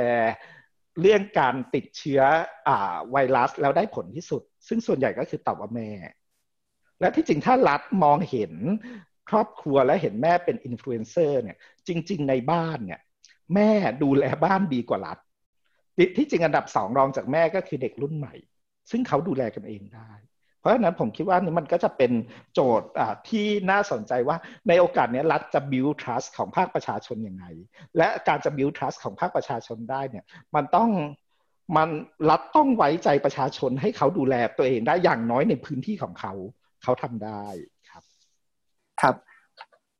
เรื่องการติดเชื้อไวรัสแล้วได้ผลที่สุด ซึ่งส่วนใหญ่ก็คือตอบว่าแม่ และที่จริงถ้ารัฐมองเห็นครอบครัวและเห็นแม่เป็นอินฟลูเอนเซอร์เนี่ย จริง ๆ ในบ้านเนี่ย แม่ดูแลบ้านดีกว่ารัฐที่จริงอันดับสองรองจากแม่ก็คือเด็กรุ่นใหม่ ซึ่งเขาดูแลกันเองได้ เพราะฉะนั้นผมคิดว่านี่มันก็จะเป็นโจทย์ที่น่าสนใจว่าในโอกาสนี้รัฐจะ build trust ของภาคประชาชนยังไง และการจะ build trust ของภาคประชาชนได้เนี่ยมันต้องมันรัฐต้องไว้ใจประชาชนให้เขาดูแลตัวเองได้อย่างน้อยในพื้นที่ของเขาเขาทำได้ครับ ครับ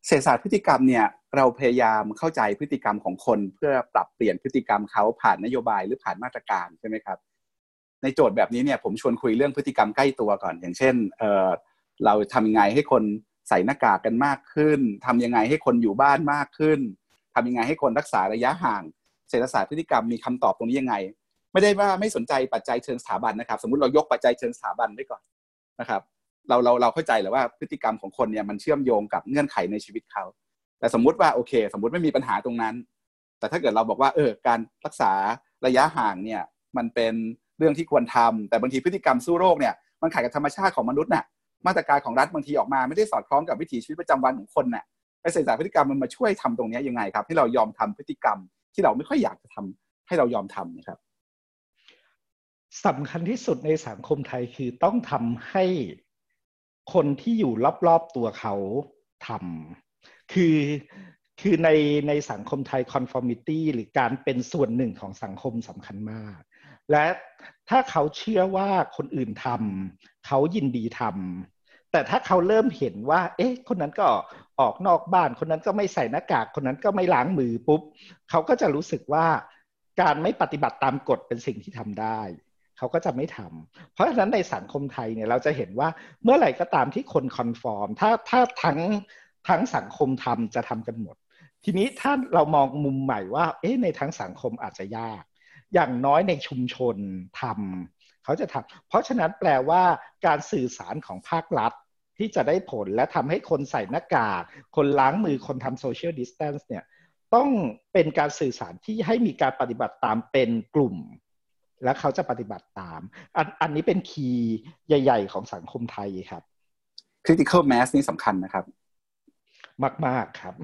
เศรษฐศาสตร์พฤติกรรมเนี่ยเราพยายามเข้าใจพฤติกรรมของคน เพื่อปรับเปลี่ยนพฤติกรรมเขาผ่านนโยบายหรือผ่านมาตรการใช่ไหมครับ ในโจทย์แบบนี้เนี่ยผมชวนคุยเรื่องพฤติกรรมใกล้ตัวก่อน อย่างเช่นเออเราทำยังไงให้คนใส่หน้ากากกันมากขึ้นทำยังไงให้คนอยู่บ้านมากขึ้นทำยังไงให้คนรักษาระยะห่าง เศรษฐศาสตร์พฤติกรรมมีคำตอบตรงนี้ยังไง ไม่ได้ว่าไม่สนใจปัจจัยเชิงสถาบันนะครับ สมมติเรายกปัจจัยเชิงสถาบันไว้ก่อนนะครับ เราเราเราเข้าใจแหละว่าพฤติกรรมของคนเนี่ยมันเชื่อมโยงกับเงื่อนไขในชีวิตเขา แต่สมมุติว่าโอเค สมมุติไม่มีปัญหาตรงนั้น แต่ถ้าเกิดเราบอกว่าเออการรักษาระยะห่างเนี่ยมันเป็น เรื่องที่ควรทำแต่บางทีพฤติกรรมสู้โรคเนี่ยมันขัดกับธรรมชาติของมนุษย์น่ะมาตรการของรัฐบางทีออกมาไม่ได้สอดคล้องกับวิถีชีวิตประจำวันของคนน่ะไอ้ศรษาสตร์พฤติกรรมมันมาช่วยทำตรงนี้ยังไงครับ ให้เรายอมทำพฤติกรรมที่เราไม่ค่อยอยากจะทำให้เรายอมทำนะครับสำคัญที่สุดในสังคมไทยคือต้องทำให้คนที่อยู่รอบๆตัวเขาทำคือคือในในสังคมไทย conformity หรือการเป็นส่วนหนึ่งของสังคมสำคัญมาก และถ้าเขาเชื่อว่าคนอื่นทำเขายินดีทำแต่ถ้าเขาเริ่มเห็นว่า เอ๊ะ คนนั้นก็ออกนอกบ้าน คนนั้นก็ไม่ใส่หน้ากาก คนนั้นก็ไม่ล้างมือปุ๊บ เขาก็จะรู้สึกว่าการไม่ปฏิบัติตามกฎเป็นสิ่งที่ทำได้เขาก็จะไม่ทำเพราะฉะนั้นในสังคมไทยเนี่ยเราจะเห็นว่าเมื่อไหร่ก็ตามที่คน conform ถ้าถ้าทั้งทั้งสังคมทำจะทำกันหมด ทีนี้ถ้าเรามองมุมใหม่ว่า เอ๊ะในทั้งสังคมอาจจะยาก อย่างน้อยในชุมชนทำเขาจะทำเพราะฉะนั้นแปลว่าการสื่อสารของภาครัฐที่จะได้ผลและทำให้คนใส่หน้ากาก คนล้างมือคนทำ social distance เนี่ยต้องเป็นการสื่อสารที่ให้มีการปฏิบัติตามเป็นกลุ่ม แล้วเขาจะปฏิบัติตามอันอันนี้เป็นคีย์ใหญ่ ๆ ของสังคมไทยครับ critical mass นี่สำคัญนะครับ มาก ๆ ครับ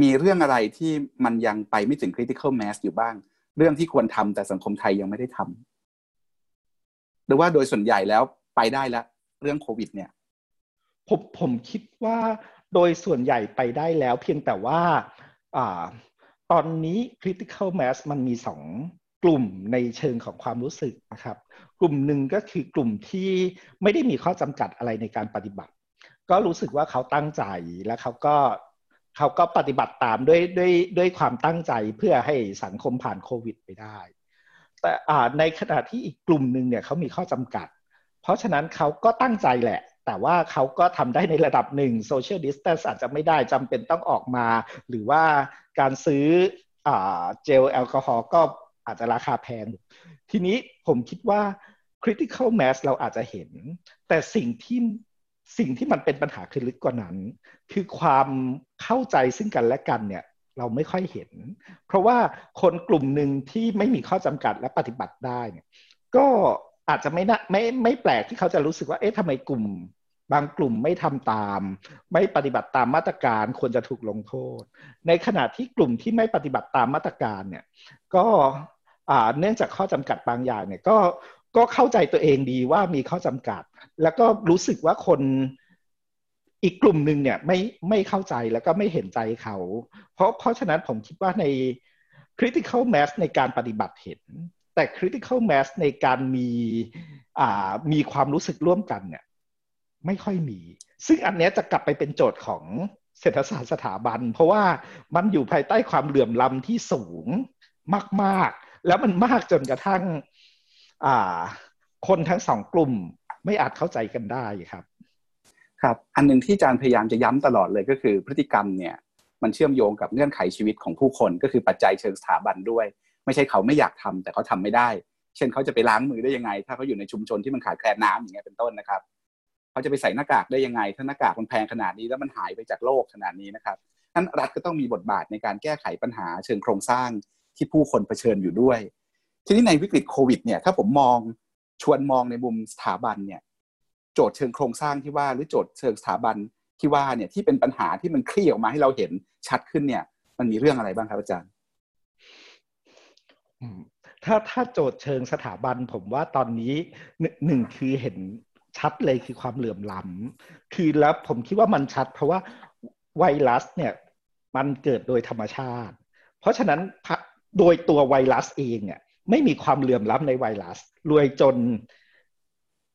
มีเรื่องอะไรที่มันยังไปไม่ถึง critical mass อยู่บ้าง เรื่องที่ควรทำแต่สังคมไทยยังไม่ได้ทำหรือว่าโดยส่วนใหญ่แล้วไปได้แล้วเรื่องโควิด เนี่ยผมผมคิดว่าโดยส่วนใหญ่ไปได้แล้ว เพียงแต่ว่าอ่าตอนนี้ critical mass มันมีสองกลุ่มในเชิงของความรู้สึกนะครับ กลุ่มหนึ่งก็คือกลุ่มที่ไม่ได้มีข้อจำกัดอะไรในการปฏิบัติ ก็รู้สึกว่าเขาตั้งใจและเขาก็ เขาก็ปฏิบัติตามด้วยด้วยด้วยความตั้งใจเพื่อให้สังคมผ่านโควิดไปได้ แต่ในขณะที่อีกกลุ่มหนึ่งเนี่ยเขามีข้อจำกัด เพราะฉะนั้นเขาก็ตั้งใจแหละ แต่ว่าเขาก็ทำได้ในระดับหนึ่ง social distance อาจจะไม่ได้จำเป็นต้องออกมา หรือว่าการซื้อเจลแอลกอฮอล์ก็อาจจะราคาแพง ทีนี้ผมคิดว่า critical mass เราอาจจะเห็น แต่สิ่งที่ สิ่งที่มันเป็นปัญหาคือลึกกว่านั้น คือความเข้าใจซึ่งกันและกันเนี่ยเราไม่ค่อยเห็น เพราะว่าคนกลุ่มหนึ่งที่ไม่มีข้อจำกัดและปฏิบัติได้เนี่ยก็อาจจะไม่นะไม่ไม่แปลกที่เขาจะรู้สึกว่าเอ๊ะทำไมกลุ่ม บางกลุ่มไม่ทำตาม ไม่ปฏิบัติตามมาตรการควรจะถูกลงโทษ ในขณะที่กลุ่มที่ไม่ปฏิบัติตามมาตรการเนี่ยก็เนื่องจากข้อจำกัดบางอย่างเนี่ยก็ ก็เข้าใจตัวเองดีว่ามีข้อจำกัด แล้วก็รู้สึกว่าคนอีกกลุ่มหนึ่งเนี่ยไม่ไม่เข้าใจแล้วก็ไม่เห็นใจเขา เพราะเพราะฉะนั้นผมคิดว่าใน critical mass ในการปฏิบัติเห็น แต่ critical mass ในการมีอ่ามีความรู้สึกร่วมกันเนี่ยไม่ค่อยมี ซึ่งอันนี้จะกลับไปเป็นโจทย์ของเศรษฐศาสตร์สถาบัน เพราะว่ามันอยู่ภายใต้ความเหลื่อมล้ำที่สูงมากแล้วมันมากจนกระทั่ง คนทั้งสองกลุ่มไม่อาจเข้าใจกันได้ครับครับอันหนึ่งที่อาจารย์พยายามจะย้ำตลอดเลยก็คือพฤติกรรมเนี่ยมันเชื่อมโยงกับเงื่อนไขชีวิตของผู้คนก็คือปัจจัยเชิงสถาบันด้วย ไม่ใช่เขาไม่อยากทำแต่เขาทำไม่ได้ เช่นเขาจะไปล้างมือได้ยังไง ถ้าเขาอยู่ในชุมชนที่มันขาดแคลนน้ำอย่างเงี้ยเป็นต้นนะครับเขาจะไปใส่หน้ากากได้ยังไง ถ้าหน้ากากมันแพงขนาดนี้แล้วมันหายไปจากโลกขนาดนี้นะครับนั้นรัฐก็ต้องมีบทบาทในการแก้ไขปัญหาเชิงโครงสร้างที่ผู้คนเผชิญอยู่ด้วย ทีนี้ในวิกฤตโควิดเนี่ยถ้าผมมองชวนมองในมุมสถาบันเนี่ยโจทย์เชิงโครงสร้างที่ว่าหรือโจทย์เชิงสถาบันที่ว่าเนี่ยที่เป็นปัญหาที่มันคลี่ออกมาให้เราเห็นชัดขึ้นเนี่ย มันมีเรื่องอะไรบ้างครับอาจารย์ถ้าถ้าโจทย์เชิงสถาบัน ผมว่าตอนนี้หนึ่งคือเห็นชัดเลยคือความเหลื่อมล้ำคือแล้วผมคิดว่ามันชัด เพราะว่าไวรัสเนี่ยมันเกิดโดยธรรมชาติ เพราะฉะนั้นโดยตัวไวรัสเองเนี่ย ไม่มีความเหลื่อมล้ำในไวรัส รวยจน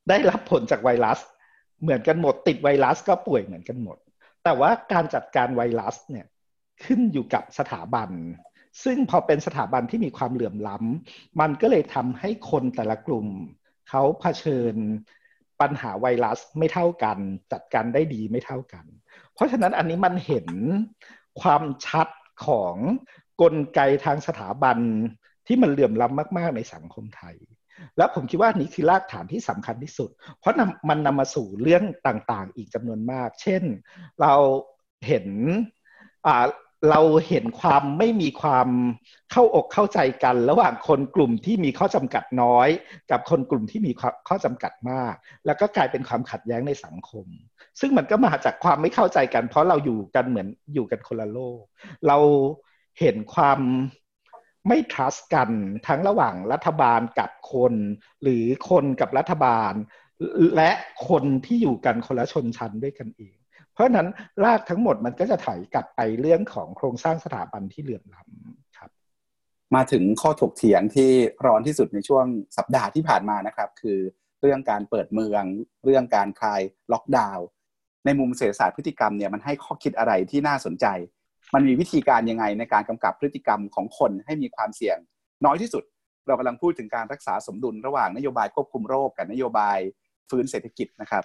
ได้รับผลจากไวรัส เหมือนกันหมด ติดไวรัสก็ป่วยเหมือนกันหมด แต่ว่าการจัดการไวรัสเนี่ยขึ้นอยู่กับสถาบัน ซึ่งพอเป็นสถาบันที่มีความเหลื่อมล้ำมันก็เลยทำให้คนแต่ละกลุ่มเขาเผชิญปัญหาไวรัสไม่เท่ากัน จัดการได้ดีไม่เท่ากัน เพราะฉะนั้นอันนี้มันเห็นความชัดของกลไกทางสถาบัน ที่มันเหลื่อมล้ำมาก ๆ ในสังคมไทย แล้วผมคิดว่านี้คือรากฐานที่สำคัญที่สุด เพราะมันนำมาสู่เรื่องต่างๆ อีกจำนวนมาก เช่น เราเห็นเราเห็นความไม่มีความเข้าอกเข้าใจกัน ระหว่างคนกลุ่มที่มีข้อจำกัดน้อย กับคนกลุ่มที่มีข้อจำกัดมาก แล้วก็กลายเป็นความขัดแย้งในสังคม ซึ่งมันก็มาจากความไม่เข้าใจกัน เพราะเราอยู่กันเหมือนอยู่กันคนละโลก เราเห็นความ ไม่ trust กันทั้งระหว่างรัฐบาลกับคน หรือคนกับรัฐบาล และคนที่อยู่กันคนละชนชั้นด้วยกันเอง เพราะนั้นรากทั้งหมดมันก็จะถอยกลับไปเรื่องของโครงสร้างสถาบันที่เหลื่อมล้ำครับ มาถึงข้อถกเถียงที่ร้อนที่สุดในช่วงสัปดาห์ที่ผ่านมานะครับ คือเรื่องการเปิดเมือง เรื่องการคลายล็อกดาวน์ในมุมเศรษฐศาสตร์พฤติกรรมเนี่ยมันให้ข้อคิดอะไรที่น่าสนใจ มันมีวิธีการยังไงในการกำกับพฤติกรรมของคนให้มีความเสี่ยงน้อยที่สุด เรากำลังพูดถึงการรักษาสมดุลระหว่างนโยบายควบคุมโรคกับนโยบายฟื้นเศรษฐกิจนะครับ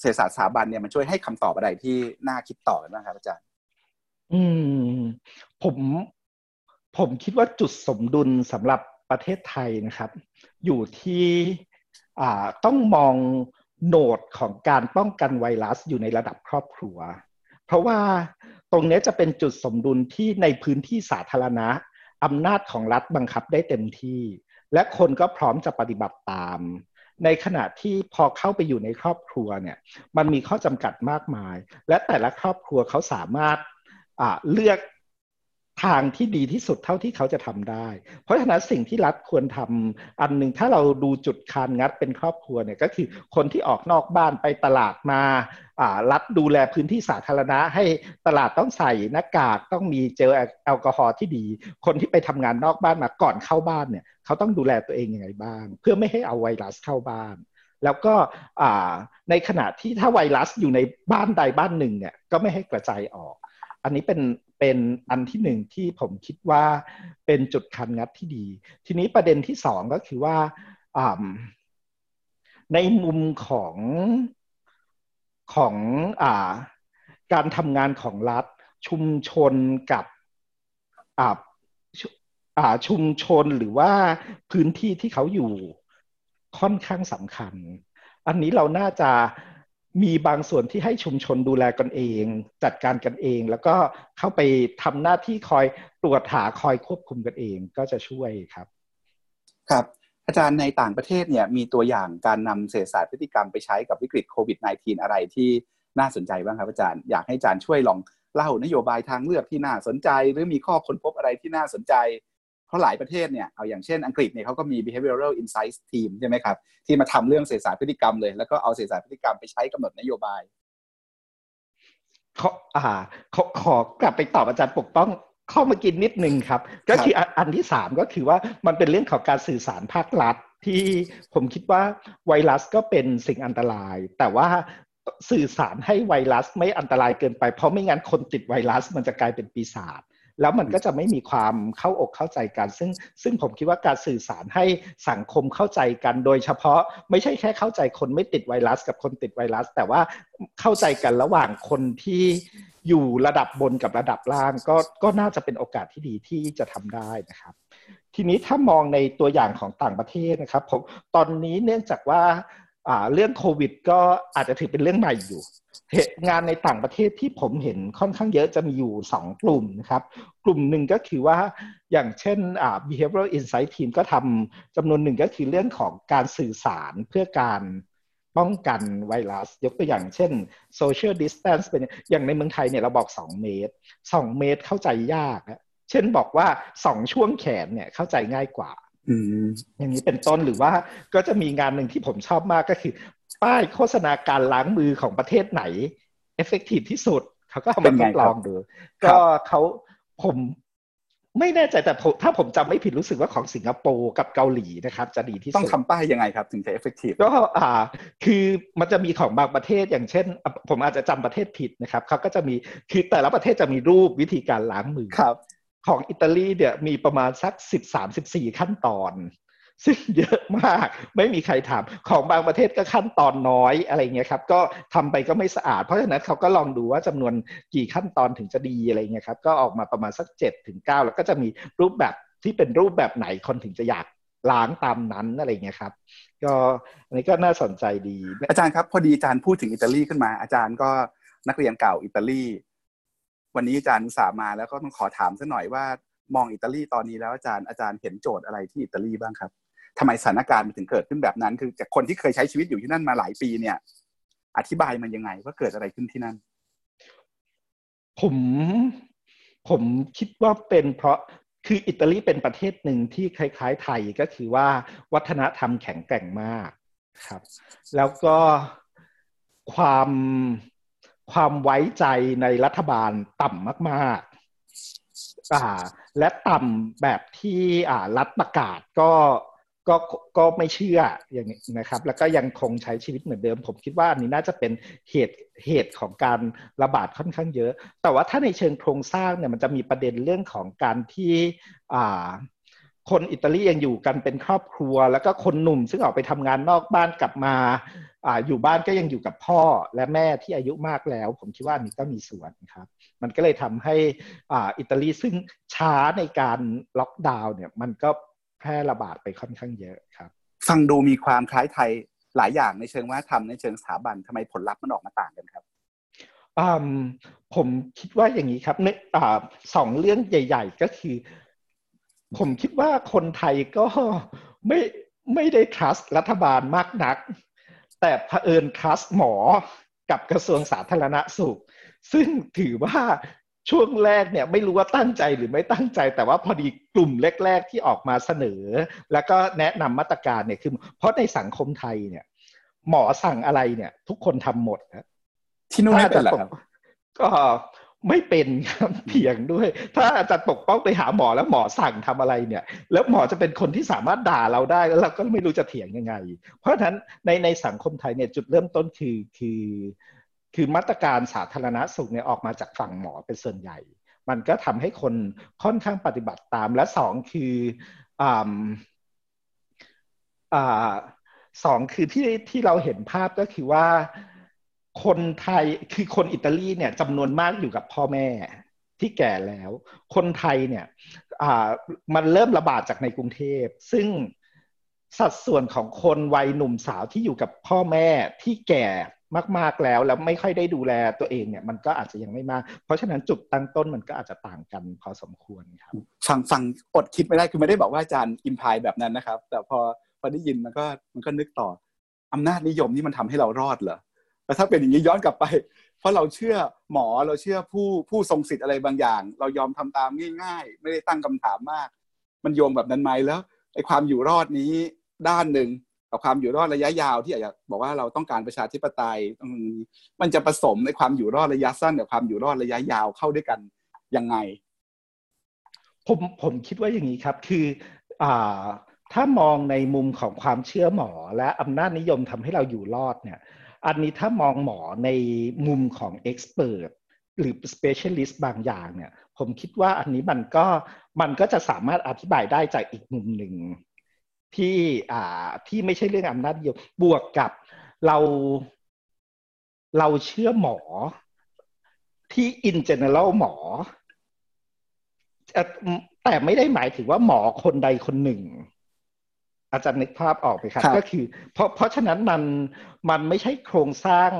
เศรษฐศาสตร์สถาบันเนี่ยมันช่วยให้คำตอบอะไรที่น่าคิดต่อกันบ้างครับอาจารย์ อืม ผมผมคิดว่าจุดสมดุลสำหรับประเทศไทยนะครับ อยู่ที่อ่าต้องมองโหนดของการป้องกันไวรัสอยู่ในระดับครอบครัว เพราะว่า ตรงนี้จะเป็นจุดสมดุลที่ในพื้นที่สาธารณะอำนาจของรัฐบังคับได้เต็มที่ และคนก็พร้อมจะปฏิบัติตาม ในขณะที่พอเข้าไปอยู่ในครอบครัวเนี่ยมันมีข้อจำกัดมากมาย และแต่ละครอบครัวเขาสามารถเลือก ทางที่ดีที่สุดเท่าที่เขาจะทำได้ เพราะฉะนั้นสิ่งที่รัฐควรทำอันหนึ่งถ้าเราดูจุดคานงัดเป็นครอบครัวเนี่ยก็คือคนที่ออกนอกบ้านไปตลาดมารัฐดูแลพื้นที่สาธารณะ ให้ตลาดต้องใส่หน้ากากต้องมีเจลแอลกอฮอล์ที่ดี คนที่ไปทำงานนอกบ้านมาก่อนเข้าบ้านเนี่ยเขาต้องดูแลตัวเองยังไงบ้าง เพื่อไม่ให้เอาไวรัสเข้าบ้าน แล้วก็ในขณะที่ถ้าไวรัสอยู่ในบ้านใดบ้านหนึ่งเนี่ยก็ไม่ให้กระจายออก อันนี้เป็นเป็นอันที่หนึ่งที่ผมคิดว่าเป็นจุดคันงัดที่ดี ทีนี้ประเด็นที่สองก็คือว่าในมุมของของอการทำงานของรัฐ ชุมชนกับชุมชนหรือว่าพื้นที่ที่เขาอยู่ค่อนข้างสำคัญ อันนี้เราน่าจะ มีบางส่วนที่ให้ชุมชนดูแลกันเอง จัดการกันเอง แล้วก็เข้าไปทำหน้าที่คอยตรวจหาคอยควบคุมกันเองก็จะช่วยครับ ครับ อาจารย์ในต่างประเทศเนี่ยมีตัวอย่างการนำเศรษฐศาสตร์พฤติกรรมไปใช้กับวิกฤตโควิด -19 อะไรที่น่าสนใจบ้างครับอาจารย์อยากให้อาจารย์ช่วยลองเล่านโยบายทางเลือกที่น่าสนใจ หรือมีข้อค้นพบอะไรที่น่าสนใจ เพราะหลายประเทศเนี่ยเอาอย่างเช่นอังกฤษเนี่ยเขาก็มี behavioral insights team ใช่ไหมครับ ที่มาทำเรื่องเศรษฐศาสตร์พฤติกรรมเลย แล้วก็เอาเศรษฐศาสตร์พฤติกรรมไปใช้กำหนดนโยบายเขาอ่าขอขอกลับไปตอบอาจารย์ปกป้องเข้ามากินนิดนึงครับ ก็คืออันที่สามก็คือว่ามันเป็นเรื่องของการสื่อสารภาครัฐ ที่ผมคิดว่าไวรัสก็เป็นสิ่งอันตราย แต่ว่าสื่อสารให้ไวรัสไม่อันตรายเกินไป เพราะไม่งั้นคนติดไวรัสมันจะกลายเป็นปีศาจ แล้วมันก็จะไม่มีความเข้าอกเข้าใจกัน ซึ่งซึ่งผมคิดว่าการสื่อสารให้สังคมเข้าใจกัน โดยเฉพาะไม่ใช่แค่เข้าใจคนไม่ติดไวรัสกับคนติดไวรัส แต่ว่าเข้าใจกันระหว่างคนที่อยู่ระดับบนกับระดับล่าง ก็ก็น่าจะเป็นโอกาสที่ดีที่จะทำได้นะครับ ทีนี้ถ้ามองในตัวอย่างของต่างประเทศนะครับผมตอนนี้เนื่องจากว่า เรื่องโควิด ก็อาจจะถือเป็นเรื่องใหม่อยู่เหตุงานในต่างประเทศที่ผมเห็นค่อนข้างเยอะจะมีอยู่ 2 กลุ่มนะครับ กลุ่มหนึ่งก็คือว่าอย่างเช่น behavioral insight team ก็ทำจำนวนหนึ่งก็คือเรื่องของการสื่อสารเพื่อการป้องกันไวรัส ยกตัวอย่างเช่น social distance เป็นอย่างในเมืองไทยเนี่ยเราบอก 2 เมตร 2 เมตรเข้าใจยาก เช่นบอกว่าสองช่วงแขนเนี่ยเข้าใจง่ายกว่า อย่างนี้เป็นต้นหรือว่าก็จะมีงานหนึ่งที่ผมชอบมากก็คือ ป้ายโฆษณาการล้างมือของประเทศไหนeffective ที่สุด เขาก็เอามาทดลองดู ก็เขาผมไม่แน่ใจแต่ถ้าผมจำไม่ผิดรู้สึกว่าของสิงคโปร์กับเกาหลีนะครับ จะดีที่สุด ต้องทำป้ายยังไงครับ ถึงจะ effective ก็อ่า คือมันจะมีของบางประเทศอย่างเช่น ผมอาจจะจำประเทศผิดนะครับเขาก็จะมีคือแต่ละประเทศจะมีรูปวิธีการล้างมือครับ ของอิตาลีเนี่ยมีประมาณสักสิบสามสิบสี่ขั้นตอน ซึ่งเยอะมากไม่มีใครทำของบางประเทศก็ขั้นตอนน้อยอะไรเงี้ยครับ ก็ทำไปก็ไม่สะอาด เพราะฉะนั้นเขาก็ลองดูว่าจำนวนกี่ขั้นตอนถึงจะดีอะไรเงี้ยครับ ก็ออกมาประมาณสักเจ็ดถึงเก้าแล้วก็จะมีรูปแบบที่เป็นรูปแบบไหนคนถึงจะอยากล้างตามนั้นอะไรเงี้ยครับ ก็อันนี้ก็น่าสนใจดี อาจารย์ครับพอดีอาจารย์พูดถึงอิตาลีขึ้นมาอาจารย์ก็นักเรียนเก่าอิตาลี วันนี้อาจารย์สามาแล้วก็ต้องขอถามสักหน่อยว่ามองอิตาลีตอนนี้แล้วอาจารย์อาจารย์เห็นโจทย์อะไรที่อิตาลีบ้างครับทำไมสถานการณ์มันถึงเกิดขึ้นแบบนั้น คือจากคนที่เคยใช้ชีวิตอยู่ที่นั่นมาหลายปีเนี่ย อธิบายมันยังไงว่าเกิดอะไรขึ้นที่นั่น ผมผมคิดว่าเป็นเพราะคืออิตาลีเป็นประเทศหนึ่งที่คล้าย ๆ ไทยก็คือว่าวัฒนธรรมแข็งแกร่งมากครับ แล้วก็ความ ความไว้ใจในรัฐบาลต่ำมากๆอ่าและต่ำแบบที่อ่ารัฐประกาศก็ก็ก็ไม่เชื่ออย่างนี้นะครับ แล้วก็ยังคงใช้ชีวิตเหมือนเดิม ผมคิดว่าอันนี้น่าจะเป็นเหตุเหตุของการระบาดค่อนข้างเยอะ แต่ว่าถ้าในเชิงโครงสร้างเนี่ยมันจะมีประเด็นเรื่องของการที่อ่าคนอิตาลียังอยู่กันเป็นครอบครัว แล้วก็คนหนุ่มซึ่งออกไปทำงานนอกบ้านกลับมา อ่าอยู่บ้านก็ยังอยู่กับพ่อและแม่ที่อายุมากแล้ว ผมคิดว่านี้ก็มีส่วนครับ มันก็เลยทำให้อ่าอิตาลีซึ่งช้าในการล็อกดาวน์เนี่ยมันก็แพร่ระบาดไปค่อนข้างเยอะครับ ฟังดูมีความคล้ายไทยหลายอย่างในเชิงว่าทำในเชิงสถาบันทำไมผลลัพธ์มันออกมาต่างกันครับผมคิดว่าอย่างนี้ครับในสองเรื่องใหญ่ ๆ ก็คือ ผมคิดว่าคนไทยก็ไม่ไม่ได้ trust รัฐบาลมากนัก แต่เผอิญ trust หมอกับกระทรวงสาธารณสุข ซึ่งถือว่าช่วงแรกเนี่ยไม่รู้ว่าตั้งใจหรือไม่ตั้งใจ แต่ว่าพอดีกลุ่มแรก ๆ ที่ออกมาเสนอ แล้วก็แนะนำมาตรการเนี่ยคือ เพราะในสังคมไทยเนี่ย หมอสั่งอะไรเนี่ย ทุกคนทำหมดนะที่นู่นน่าจะหรอครับก็ ไม่เป็นครับเถียงด้วย ถ้าอาจารย์ปกป้องไปหาหมอแล้วหมอสั่งทำอะไรเนี่ย แล้วหมอจะเป็นคนที่สามารถด่าเราได้แล้วเราก็ไม่รู้จะเถียงยังไง เพราะฉะนั้นในในสังคมไทยเนี่ยจุดเริ่มต้นคือคือคือมาตรการสาธารณสุขเนี่ยออกมาจากฝั่งหมอเป็นส่วนใหญ่ มันก็ทำให้คนค่อนข้างปฏิบัติตามและสองคืออ่าอ่าสองคือที่ที่เราเห็นภาพก็คือว่า คนไทยคือคนอิตาลีเนี่ยจำนวนมากอยู่กับพ่อแม่ที่แก่แล้ว คนไทยเนี่ยมันเริ่มระบาดจากในกรุงเทพ ซึ่งสัดส่วนของคนวัยหนุ่มสาวที่อยู่กับพ่อแม่ที่แก่มาก ๆแล้วแล้วไม่ค่อยได้ดูแลตัวเองเนี่ยมันก็อาจจะยังไม่มาก เพราะฉะนั้นจุดตั้งต้นมันก็อาจจะต่างกันพอสมควรครับฟังฟังอดคิดไม่ได้คือไม่ได้บอกว่าอาจารย์อินพายแบบนั้นนะครับ แต่พอพอได้ยินมันก็มันก็นึกต่ออำนาจนิยมนี่มันทำให้เรารอดเหรอ แต่ถ้าเป็นอย่างนี้ย้อนกลับไป เพราะเราเชื่อหมอเราเชื่อผู้ผู้ทรงสิทธิ์อะไรบางอย่าง เรายอมทำตามง่าย ๆ ไม่ได้ตั้งคำถามมาก มันโยงแบบนั้นไหมแล้วไอ้ความอยู่รอดนี้ด้านหนึ่งกับความอยู่รอดระยะยาวที่อยากจะบอกว่าเราต้องการประชาธิปไตยมันจะผสมในความอยู่รอดระยะสั้นกับความอยู่รอดระยะยาวเข้าด้วยกันยังไง ผมผมคิดว่าอย่างนี้ครับ คืออ่าถ้ามองในมุมของความเชื่อหมอและอำนาจนิยมทำให้เราอยู่รอดเนี่ย อันนี้ถ้ามองหมอในมุมของเอ็กซ์เพรสหรือ specialist บางอย่างเนี่ย ผมคิดว่าอันนี้มันก็มันก็จะสามารถอธิบายได้จากอีกมุมหนึ่งที่อ่าที่ไม่ใช่เรื่องอำนาจเดียวบวกกับเราเราเชื่อหมอที่ in general หมอ แต่ไม่ได้หมายถึงว่าหมอคนใดคนหนึ่ง อาจารย์นึกภาพออกไหมครับ ก็คือ เพราะเพราะฉะนั้นมันมันไม่ใช่โครงสร้าง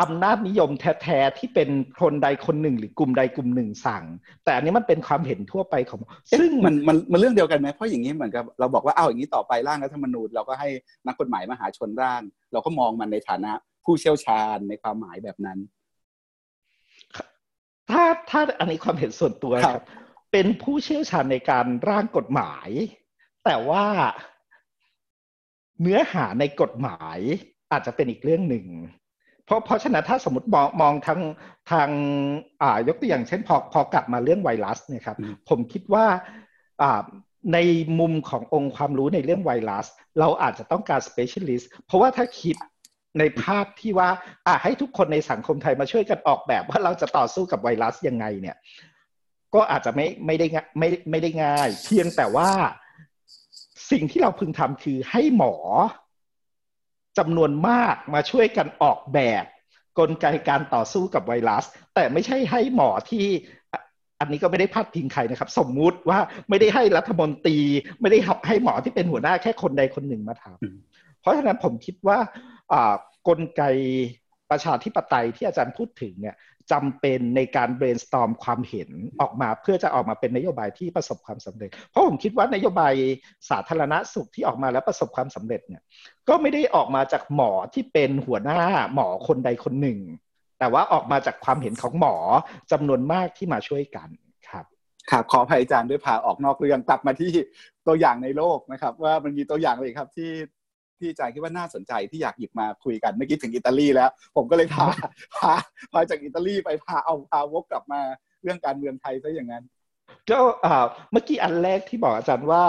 อำนาจนิยมแท้ๆที่เป็นคนใดคนหนึ่ง หรือกลุ่มใดกลุ่มหนึ่งสั่ง แต่อันนี้มันเป็นความเห็นทั่วไปของ ซึ่งมันมันมันเรื่องเดียวกันไหมเพราะอย่างนี้เหมือนกับเราบอกว่าเอาอย่างนี้ต่อไปร่างรัฐธรรมนูญเราก็ให้นักกฎหมายมหาชนร่าง เราก็มองมันในฐานะผู้เชี่ยวชาญในความหมายแบบนั้น ถ้าถ้าอันนี้ความเห็นส่วนตัวครับเเป็นผู้เชี่ยวชาญในการร่างกฎหมาย แต่ว่า เนื้อหาในกฎหมายอาจจะเป็นอีกเรื่องหนึ่ง เพราะเพราะฉะนั้นถ้าสมมติมองมองทางทางอ่ายกตัวอย่างเช่นพอพอกลับมาเรื่องไวรัสเนี่ยครับผมคิดว่าอ่าในมุมขององค์ความรู้ในเรื่องไวรัส เราอาจจะต้องการ specialist เพราะว่าถ้าคิดในภาพที่ว่าอ่าให้ทุกคนในสังคมไทยมาช่วยกันออกแบบว่าเราจะต่อสู้กับไวรัสยังไงเนี่ย ก็อาจจะไม่ไม่ได้ไม่ไม่ได้ง่าย เพียงแต่ว่า สิ่งที่เราพึงทำคือให้หมอจำนวนมากมาช่วยกันออกแบบ กลไกการต่อสู้กับไวรัส แต่ไม่ใช่ให้หมอที่อันนี้ก็ไม่ได้พาดพิงใครนะครับ สมมุติว่าไม่ได้ให้รัฐมนตรี ไม่ได้ให้หมอที่เป็นหัวหน้าแค่คนใดคนหนึ่งมาทำเพราะฉะนั้นผมคิดว่ากลไกประชาธิปไตยที่อาจารย์พูดถึงเนี่ย จำเป็นในการ brainstorm ความเห็นออกมาเพื่อจะออกมาเป็นนโยบายที่ประสบความสำเร็จ เพราะผมคิดว่านโยบายสาธารณสุขที่ออกมาแล้วประสบความสำเร็จเนี่ยก็ไม่ได้ออกมาจากหมอที่เป็นหัวหน้าหมอคนใดคนหนึ่ง แต่ว่าออกมาจากความเห็นของหมอจำนวนมากที่มาช่วยกันครับครับขออภัยอาจารย์ด้วยพาออกนอกเรื่องกลับมาที่ตัวอย่างในโลกนะครับ ว่ามันมีตัวอย่างเลยครับที่ ที่อาจารย์คิดว่าน่าสนใจที่อยากหยิบมาคุยกันเมื่อกี้ถึงอิตาลีแล้ว ผมก็เลยพาพาพาจากอิตาลีไปพาเอาพาวกกลับมาเรื่องการเมืองไทยซะอย่างนั้นก็เมื่อกี้อันแรกที่บอกอาจารย์ว่า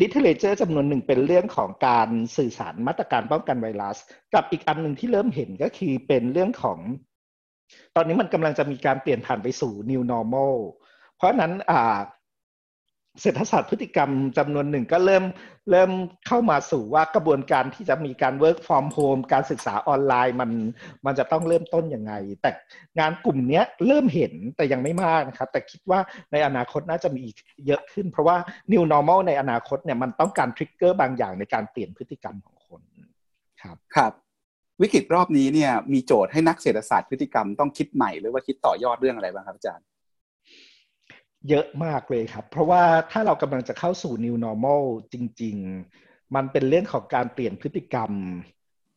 ลิเทเลเจอร์จำนวนหนึ่งเป็นเรื่องของการสื่อสารมาตรการป้องกันไวรัส กับอีกอันหนึ่งที่เริ่มเห็นก็คือเป็นเรื่องของ ตอนนี้มันกำลังจะมีการเปลี่ยนผ่านไปสู่ new normal เพราะนั้นอ่า เศรษฐศาสตร์พฤติกรรมจำนวนหนึ่งก็เริ่มเริ่มเข้ามาสู่ว่ากระบวนการที่จะมีการ work from home การศึกษาออนไลน์มันมันจะต้องเริ่มต้นยังไง แต่งานกลุ่มนี้เริ่มเห็นแต่ยังไม่มากนะครับ แต่คิดว่าในอนาคตน่าจะมีเยอะขึ้น เพราะว่า new normal ในอนาคตเนี่ยมันต้องการทริกเกอร์บางอย่างในการเปลี่ยนพฤติกรรมของคนครับครับ วิกฤตรอบนี้เนี่ยมีโจทย์ให้นักเศรษฐศาสตร์พฤติกรรมต้องคิดใหม่หรือว่าคิดต่อยอดเรื่องอะไรบ้างครับอาจารย์ เยอะมากเลยครับ เพราะว่าถ้าเรากำลังจะเข้าสู่ new normal จริง ๆ มันเป็นเรื่องของการเปลี่ยนพฤติกรรม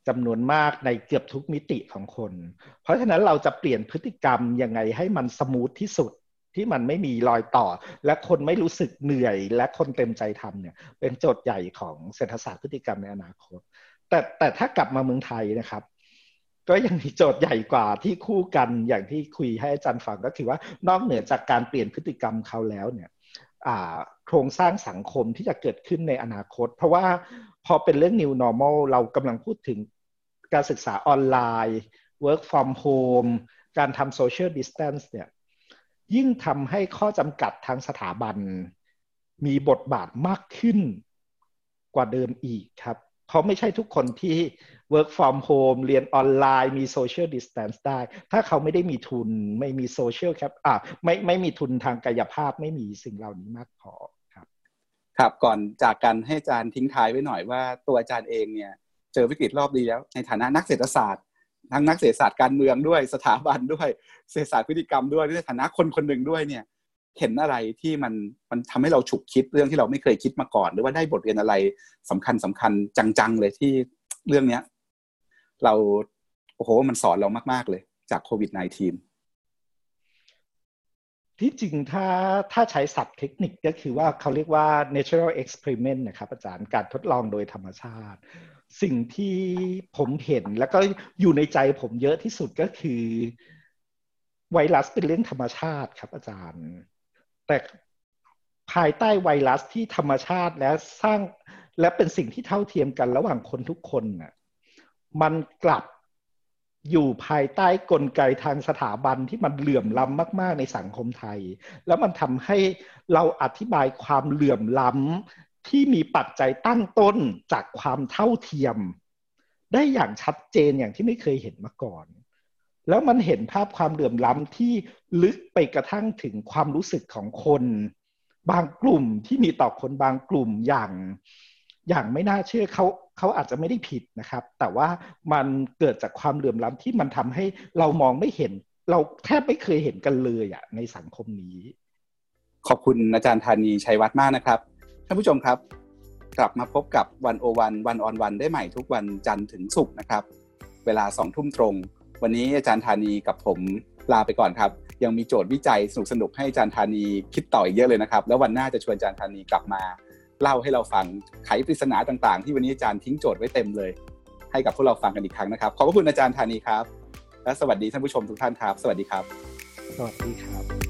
จำนวนมากในเกือบทุกมิติของคน เพราะฉะนั้นเราจะเปลี่ยนพฤติกรรมยังไงให้มันสมูทที่สุดที่มันไม่มีรอยต่อ และคนไม่รู้สึกเหนื่อย และคนเต็มใจทำเนี่ย เป็นโจทย์ใหญ่ของเศรษฐศาสตร์พฤติกรรมในอนาคต แต่แต่ถ้ากลับมาเมืองไทยนะครับ ก็ยังมีโจทย์ใหญ่กว่าที่คู่กันอย่างที่คุยให้อาจารย์ฟังก็คือว่านอกเหนือจากการเปลี่ยนพฤติกรรมเขาแล้วเนี่ยโครงสร้างสังคมที่จะเกิดขึ้นในอนาคต เพราะว่าพอเป็นเรื่อง new normal เรากำลังพูดถึงการศึกษาออนไลน์ work from home การทำ social distance เนี่ยยิ่งทำให้ข้อจำกัดทางสถาบัน มีบทบาทมากขึ้นกว่าเดิมอีกครับ เพราไม่ใช่ทุกคนที่ work from home เรียนออนไลน์มี social distance ได้ ถ้าเขาไม่ได้มีทุนไม่มี social cap อ่าไม่ไม่มีทุนทางกายภาพไม่มีสิ่งเหล่านี้มากพอครับ ครับก่อนจากกันให้อาจารย์ทิ้งท้ายไว้หน่อยว่าตัวอาจารย์เองเนี่ยเจอวิกฤตรอบดีแล้ว ในฐานะนักเศรษฐศาสตร์ทั้งนักเศรษฐศาสตร์การเมืองด้วยสถาบันด้วยเศรษฐศาสตร์พฤติกรรมด้วยในฐานะคนคนหนึ่งด้วยเนี่ย เห็นอะไรที่มันมันทำให้เราฉุกคิดเรื่องที่เราไม่เคยคิดมาก่อน หรือว่าได้บทเรียนอะไรสำคัญสำคัญจังๆเลยที่เรื่องเนี้ย เราโอ้โหมันสอนเรามาก ๆ เลยจากโควิด -19 ที่จริงถ้าถ้าใช้ศัพท์เทคนิคก็คือว่าเขาเรียกว่า natural experiment นะครับอาจารย์การทดลองโดยธรรมชาติ สิ่งที่ผมเห็นแล้วก็อยู่ในใจผมเยอะที่สุดก็คือไวรัสเป็นเรื่องธรรมชาติครับอาจารย์ แต่ภายใต้ไวรัสที่ธรรมชาติและสร้างและเป็นสิ่งที่เท่าเทียมกันระหว่างคนทุกคนน่ะมันกลับอยู่ภายใต้กลไกทางสถาบันที่มันเหลื่อมล้ำมาก ๆ ในสังคมไทย แล้วมันทำให้เราอธิบายความเหลื่อมล้ำที่มีปัจจัยตั้งต้นจากความเท่าเทียม ได้อย่างชัดเจนอย่างที่ไม่เคยเห็นมาก่อน แล้วมันเห็นภาพความเหลื่อมล้ำที่ลึกไปกระทั่งถึงความรู้สึกของคน บางกลุ่มที่มีต่อคนบางกลุ่มอย่างอย่างไม่น่าเชื่อเขาเขาอาจจะไม่ได้ผิดนะครับ แต่ว่ามันเกิดจากความเหลื่อมล้ำที่มันทำให้เรามองไม่เห็น เราแทบไม่เคยเห็นกันเลยอะในสังคมนี้ ขอบคุณอาจารย์ธานีชัยวัฒน์มากนะครับท่านผู้ชมครับ กลับมาพบกับวันโอวันวันออนวันได้ใหม่ทุกวันจันทร์ถึงศุกร์นะครับ เวลาสองทุ่มตรง วันนี้อาจารย์ธานีกับผมลาไปก่อนครับ ยังมีโจทย์วิจัยสนุกสนุกให้อาจารย์ธานีคิดต่ออีกเยอะเลยนะครับ แล้ววันหน้าจะชวนอาจารย์ธานีกลับมา เล่าให้เราฟังไขปริศนาต่างๆ ที่วันนี้อาจารย์ทิ้งโจทย์ไว้เต็มเลย ให้กับพวกเราฟังกันอีกครั้งนะครับขอบพระคุณอาจารย์ธานีครับ และสวัสดีท่านผู้ชมทุกท่านครับ สวัสดีครับ สวัสดีครับ